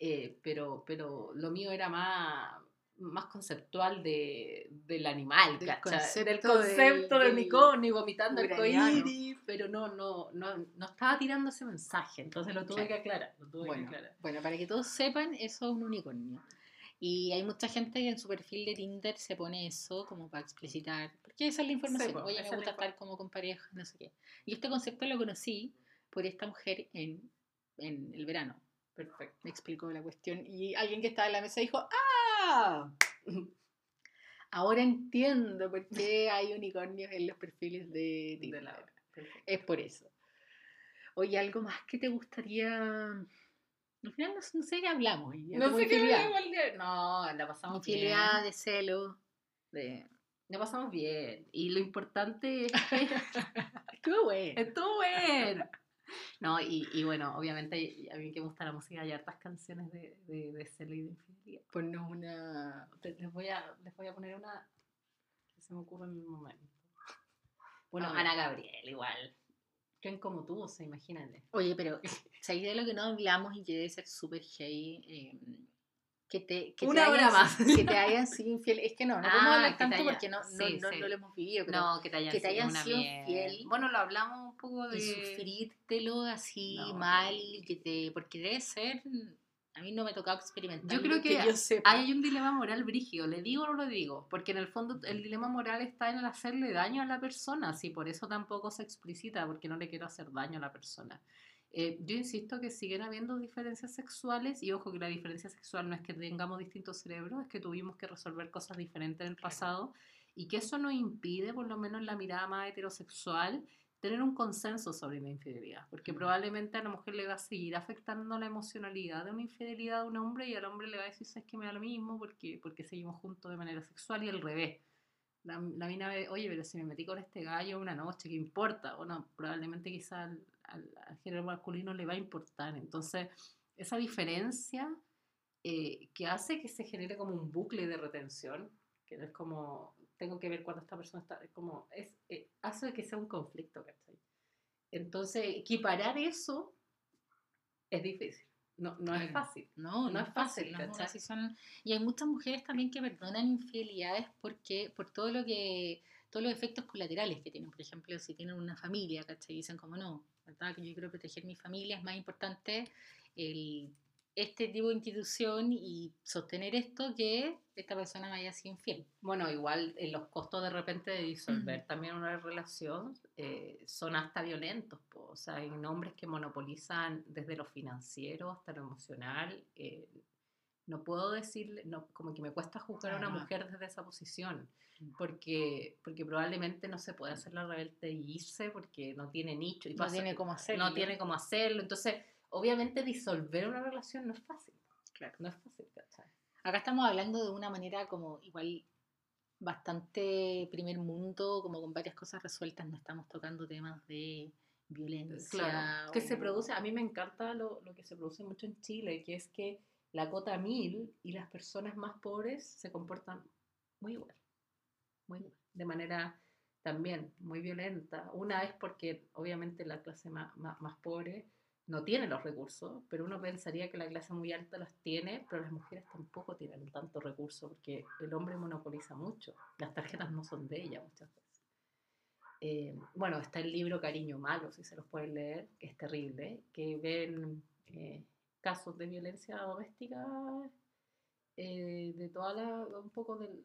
eh, pero, pero lo mío era más, más conceptual de, del animal, Del concepto del concepto del- del unicornio vomitando arcoíris, pero no, no, no, no estaba tirando ese mensaje, entonces lo tuve Claro. que aclarar, lo tuve que Bueno, aclarar. bueno, para que todos sepan, eso es un unicornio. Y hay mucha gente que en su perfil de Tinder se pone eso como para explicitar, porque esa es la información. po, Oye, me gusta estar como con parejas, no sé qué. Y este concepto lo conocí por esta mujer en, en el verano. Perfecto. Me explicó la cuestión y alguien que estaba en la mesa dijo, ¡ah! Ahora entiendo por qué hay unicornios en los perfiles de De Tinder. perfecto. Es por eso. Oye, ¿algo más que te gustaría...? Al final no, no sé qué hablamos. No sé qué hablamos No, la pasamos bien. Infidelidad, de celo, de... La pasamos bien. Y lo importante es que Estuvo bueno. estuvo bueno. No, y, y bueno, obviamente a mí que me gusta la música hay hartas canciones de, de, de celo y de infidelidad. Ponnos una... Les voy, a, les voy a poner una que se me ocurre en el momento. Bueno, A ver. Ana Gabriel, igual. Creen como tú, o sea, imagínate. Oye, pero ¿sabes de lo que no hablamos y que debe ser súper heavy? Eh, que te, que Una te hora hayan, más. Que te hayan sido infiel. Es que no, no podemos Ah, hablar que te tanto haya- porque no, no, sí, no, sí. no lo hemos vivido. Pero No, que te hayan, que te hayan una sido infiel Bueno, lo hablamos poco de... y sufrírtelo así No, mal, que te, porque debe ser, a mí no me ha tocado experimentar. Yo creo que yo sepa. Hay un dilema moral brígido, ¿le digo o no lo digo? Porque en el fondo el dilema moral está en el hacerle daño a la persona, sí, por eso tampoco se explicita, porque no le quiero hacer daño a la persona. Eh, yo insisto que siguen habiendo diferencias sexuales y ojo que la diferencia sexual no es que tengamos distintos cerebros, es que tuvimos que resolver cosas diferentes en el Claro. pasado y que eso nos impide, por lo menos en la mirada más heterosexual, tener un consenso sobre la infidelidad, porque Mm. probablemente a la mujer le va a seguir afectando la emocionalidad de una infidelidad de un hombre y al hombre le va a decir, es que me da lo mismo porque, porque seguimos juntos de manera sexual y al revés. La, la mina ve, oye, pero si me metí con este gallo una noche, ¿qué importa? Bueno, probablemente quizá al, al- al género masculino le va a importar. Entonces, esa diferencia eh, que hace que se genere como un bucle de retención, que no es como, tengo que ver cuando esta persona está, es como, es, eh, hace que sea un conflicto, ¿cachai? Entonces, equiparar eso es difícil, no, no es fácil. No, no, No es fácil. fácil, ¿cachai? decisión- Y hay muchas mujeres también que perdonan infidelidades porque por todo lo que todos los efectos colaterales que tienen. Por ejemplo, si tienen una familia, ¿cachai? Dicen como no, ¿verdad? Que yo quiero proteger mi familia, es más importante el, este tipo de institución y sostener esto que esta persona me haya sido infiel. Bueno, igual en los costos de repente de disolver también una relación eh, son hasta violentos. po. O sea, hay hombres que monopolizan desde lo financiero hasta lo emocional. eh, no puedo decirle, no, como que me cuesta juzgar a una mujer desde esa posición, porque, porque probablemente no se puede hacer la rebelde y irse porque no tiene nicho. Y No pasa- tiene cómo hacerlo. No tiene cómo hacerlo. Entonces, obviamente disolver una relación no es fácil. Claro. No es fácil, ¿cachai? Acá estamos hablando de una manera como igual bastante primer mundo, como con varias cosas resueltas, no estamos tocando temas de violencia. Claro, que se o- produce, a mí me encanta lo, lo que se produce mucho en Chile, que es que la cota mil y las personas más pobres se comportan muy igual. Muy igual. De manera también muy violenta. Una es porque obviamente la clase más, más, más pobre no tiene los recursos, pero uno pensaría que la clase muy alta los tiene, pero las mujeres tampoco tienen tanto recurso porque el hombre monopoliza mucho. Las tarjetas no son de ella muchas veces. Eh, bueno, está el libro Cariño Malo, si se los pueden leer, que es terrible, que ven eh, casos de violencia doméstica eh, de toda la, un poco del,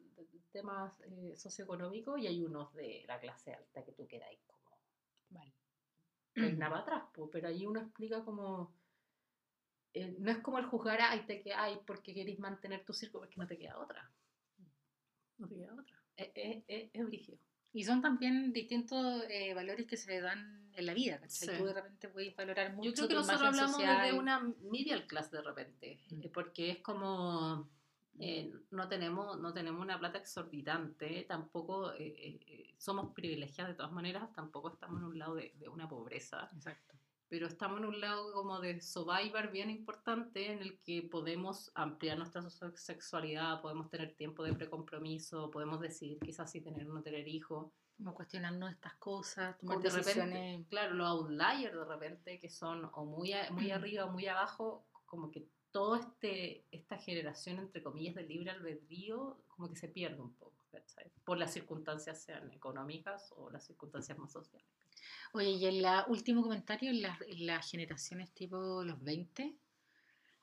tema eh, socioeconómico y hay unos de la clase alta que tú quedáis como Vale. Peina para atrás, po, pero ahí uno explica como eh, no es como el juzgar ay te que ay porque queréis mantener tu circo porque no te queda otra no te queda otra es, es, es, es brígido. Y son también distintos eh, valores que se dan en la vida, ¿cachai? Sí. Tú de repente puedes valorar mucho Yo creo que nosotros hablamos social. desde una medial class de repente, Mm. eh, porque es como eh, no tenemos no tenemos una plata exorbitante, tampoco eh, eh, somos privilegiadas de todas maneras, tampoco estamos en un lado de, de una pobreza, Exacto. pero estamos en un lado como de survivor bien importante en el que podemos ampliar nuestra sexualidad, podemos tener tiempo de precompromiso, podemos decidir quizás si tener o no tener hijos. Como cuestionarnos estas cosas, tomar de repente, decisiones. claro, los outliers de repente que son o muy, muy arriba o muy abajo, como que toda este, esta generación, entre comillas, de libre albedrío, como que se pierde un poco, ¿cachai? Por las circunstancias sean económicas o las circunstancias más sociales. Oye, y en la último comentario, en las, en las generaciones tipo los 20,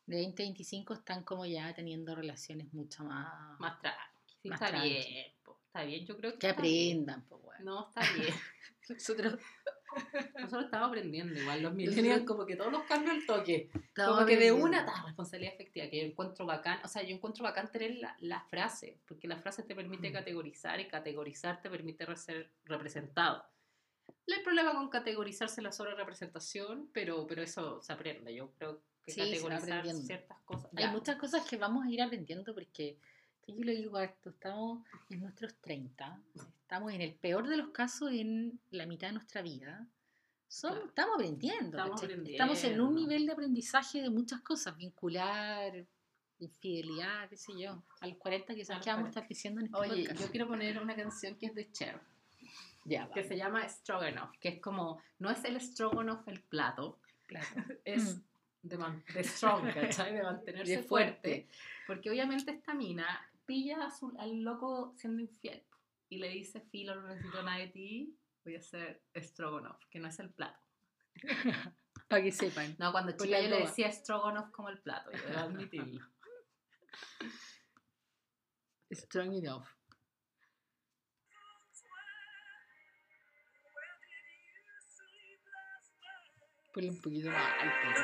de 20 a 25 están como ya teniendo relaciones mucho más... Más tranqui. Sí, Más está tranqui. bien, po, está bien, yo creo que que aprendan, pues bueno. No, está bien. Nosotros Nosotros estamos aprendiendo igual, los millennials como que todos los cambios al toque. estamos Como que de una ta, responsabilidad efectiva, que yo encuentro bacán, o sea, yo encuentro bacán tener la, la frase, porque la frase te permite Mm. categorizar y categorizar te permite ser representado. No hay problema con categorizarse la sobre representación, pero, pero eso se aprende. Yo creo que Sí, categorizar ciertas cosas. Hay ya. muchas cosas que vamos a ir aprendiendo porque yo lo digo harto, estamos en nuestros 30, estamos en el peor de los casos en la mitad de nuestra vida. Son- Claro. Estamos aprendiendo, Estamos ¿cachai? estamos en un aprendiendo. nivel de aprendizaje de muchas cosas, vincular, infidelidad, qué sé yo. A los 40 quizás que vamos a 40. estar diciendo en este Oye, podcast. yo quiero poner una canción que es de Cher, Ya, que se llama Stroganoff, que es como, no es el Stroganoff el plato, es Mm. de, man- de strong, ¿cachai? De mantenerse De fuerte. Porque obviamente esta mina pilla a su- al loco siendo infiel y le dice, Filo, no necesito nada de ti, voy a hacer Stroganoff, que no es el plato. Para que sepan. No, cuando chica yo le decía Stroganoff como el plato, yo debo admitirlo. Strong enough. Ponle un poquito más alto.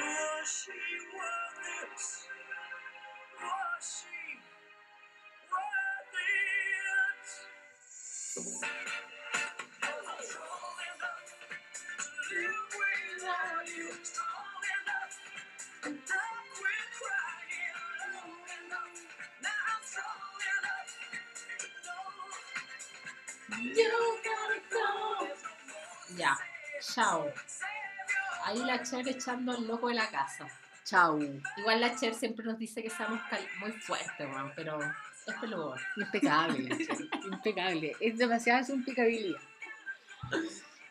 Ya, chao. Ahí la Cher echando al loco de la casa. Chau. Igual la Cher siempre nos dice que seamos muy fuertes, weón, pero es peludo. Impecable. Impecable. Es demasiada su impecabilidad.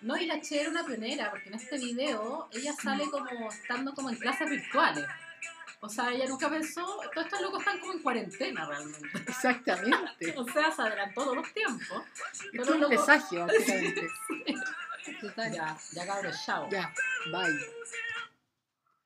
No, y la Cher era una pionera, porque en este video ella sale como estando como en clases virtuales. O sea, ella nunca pensó, todos estos locos están como en cuarentena realmente. Exactamente. O sea, se adelantó todos los tiempos. Esto es un locos- presagio, básicamente. Ya, ya cabros, chao. Ya, bye.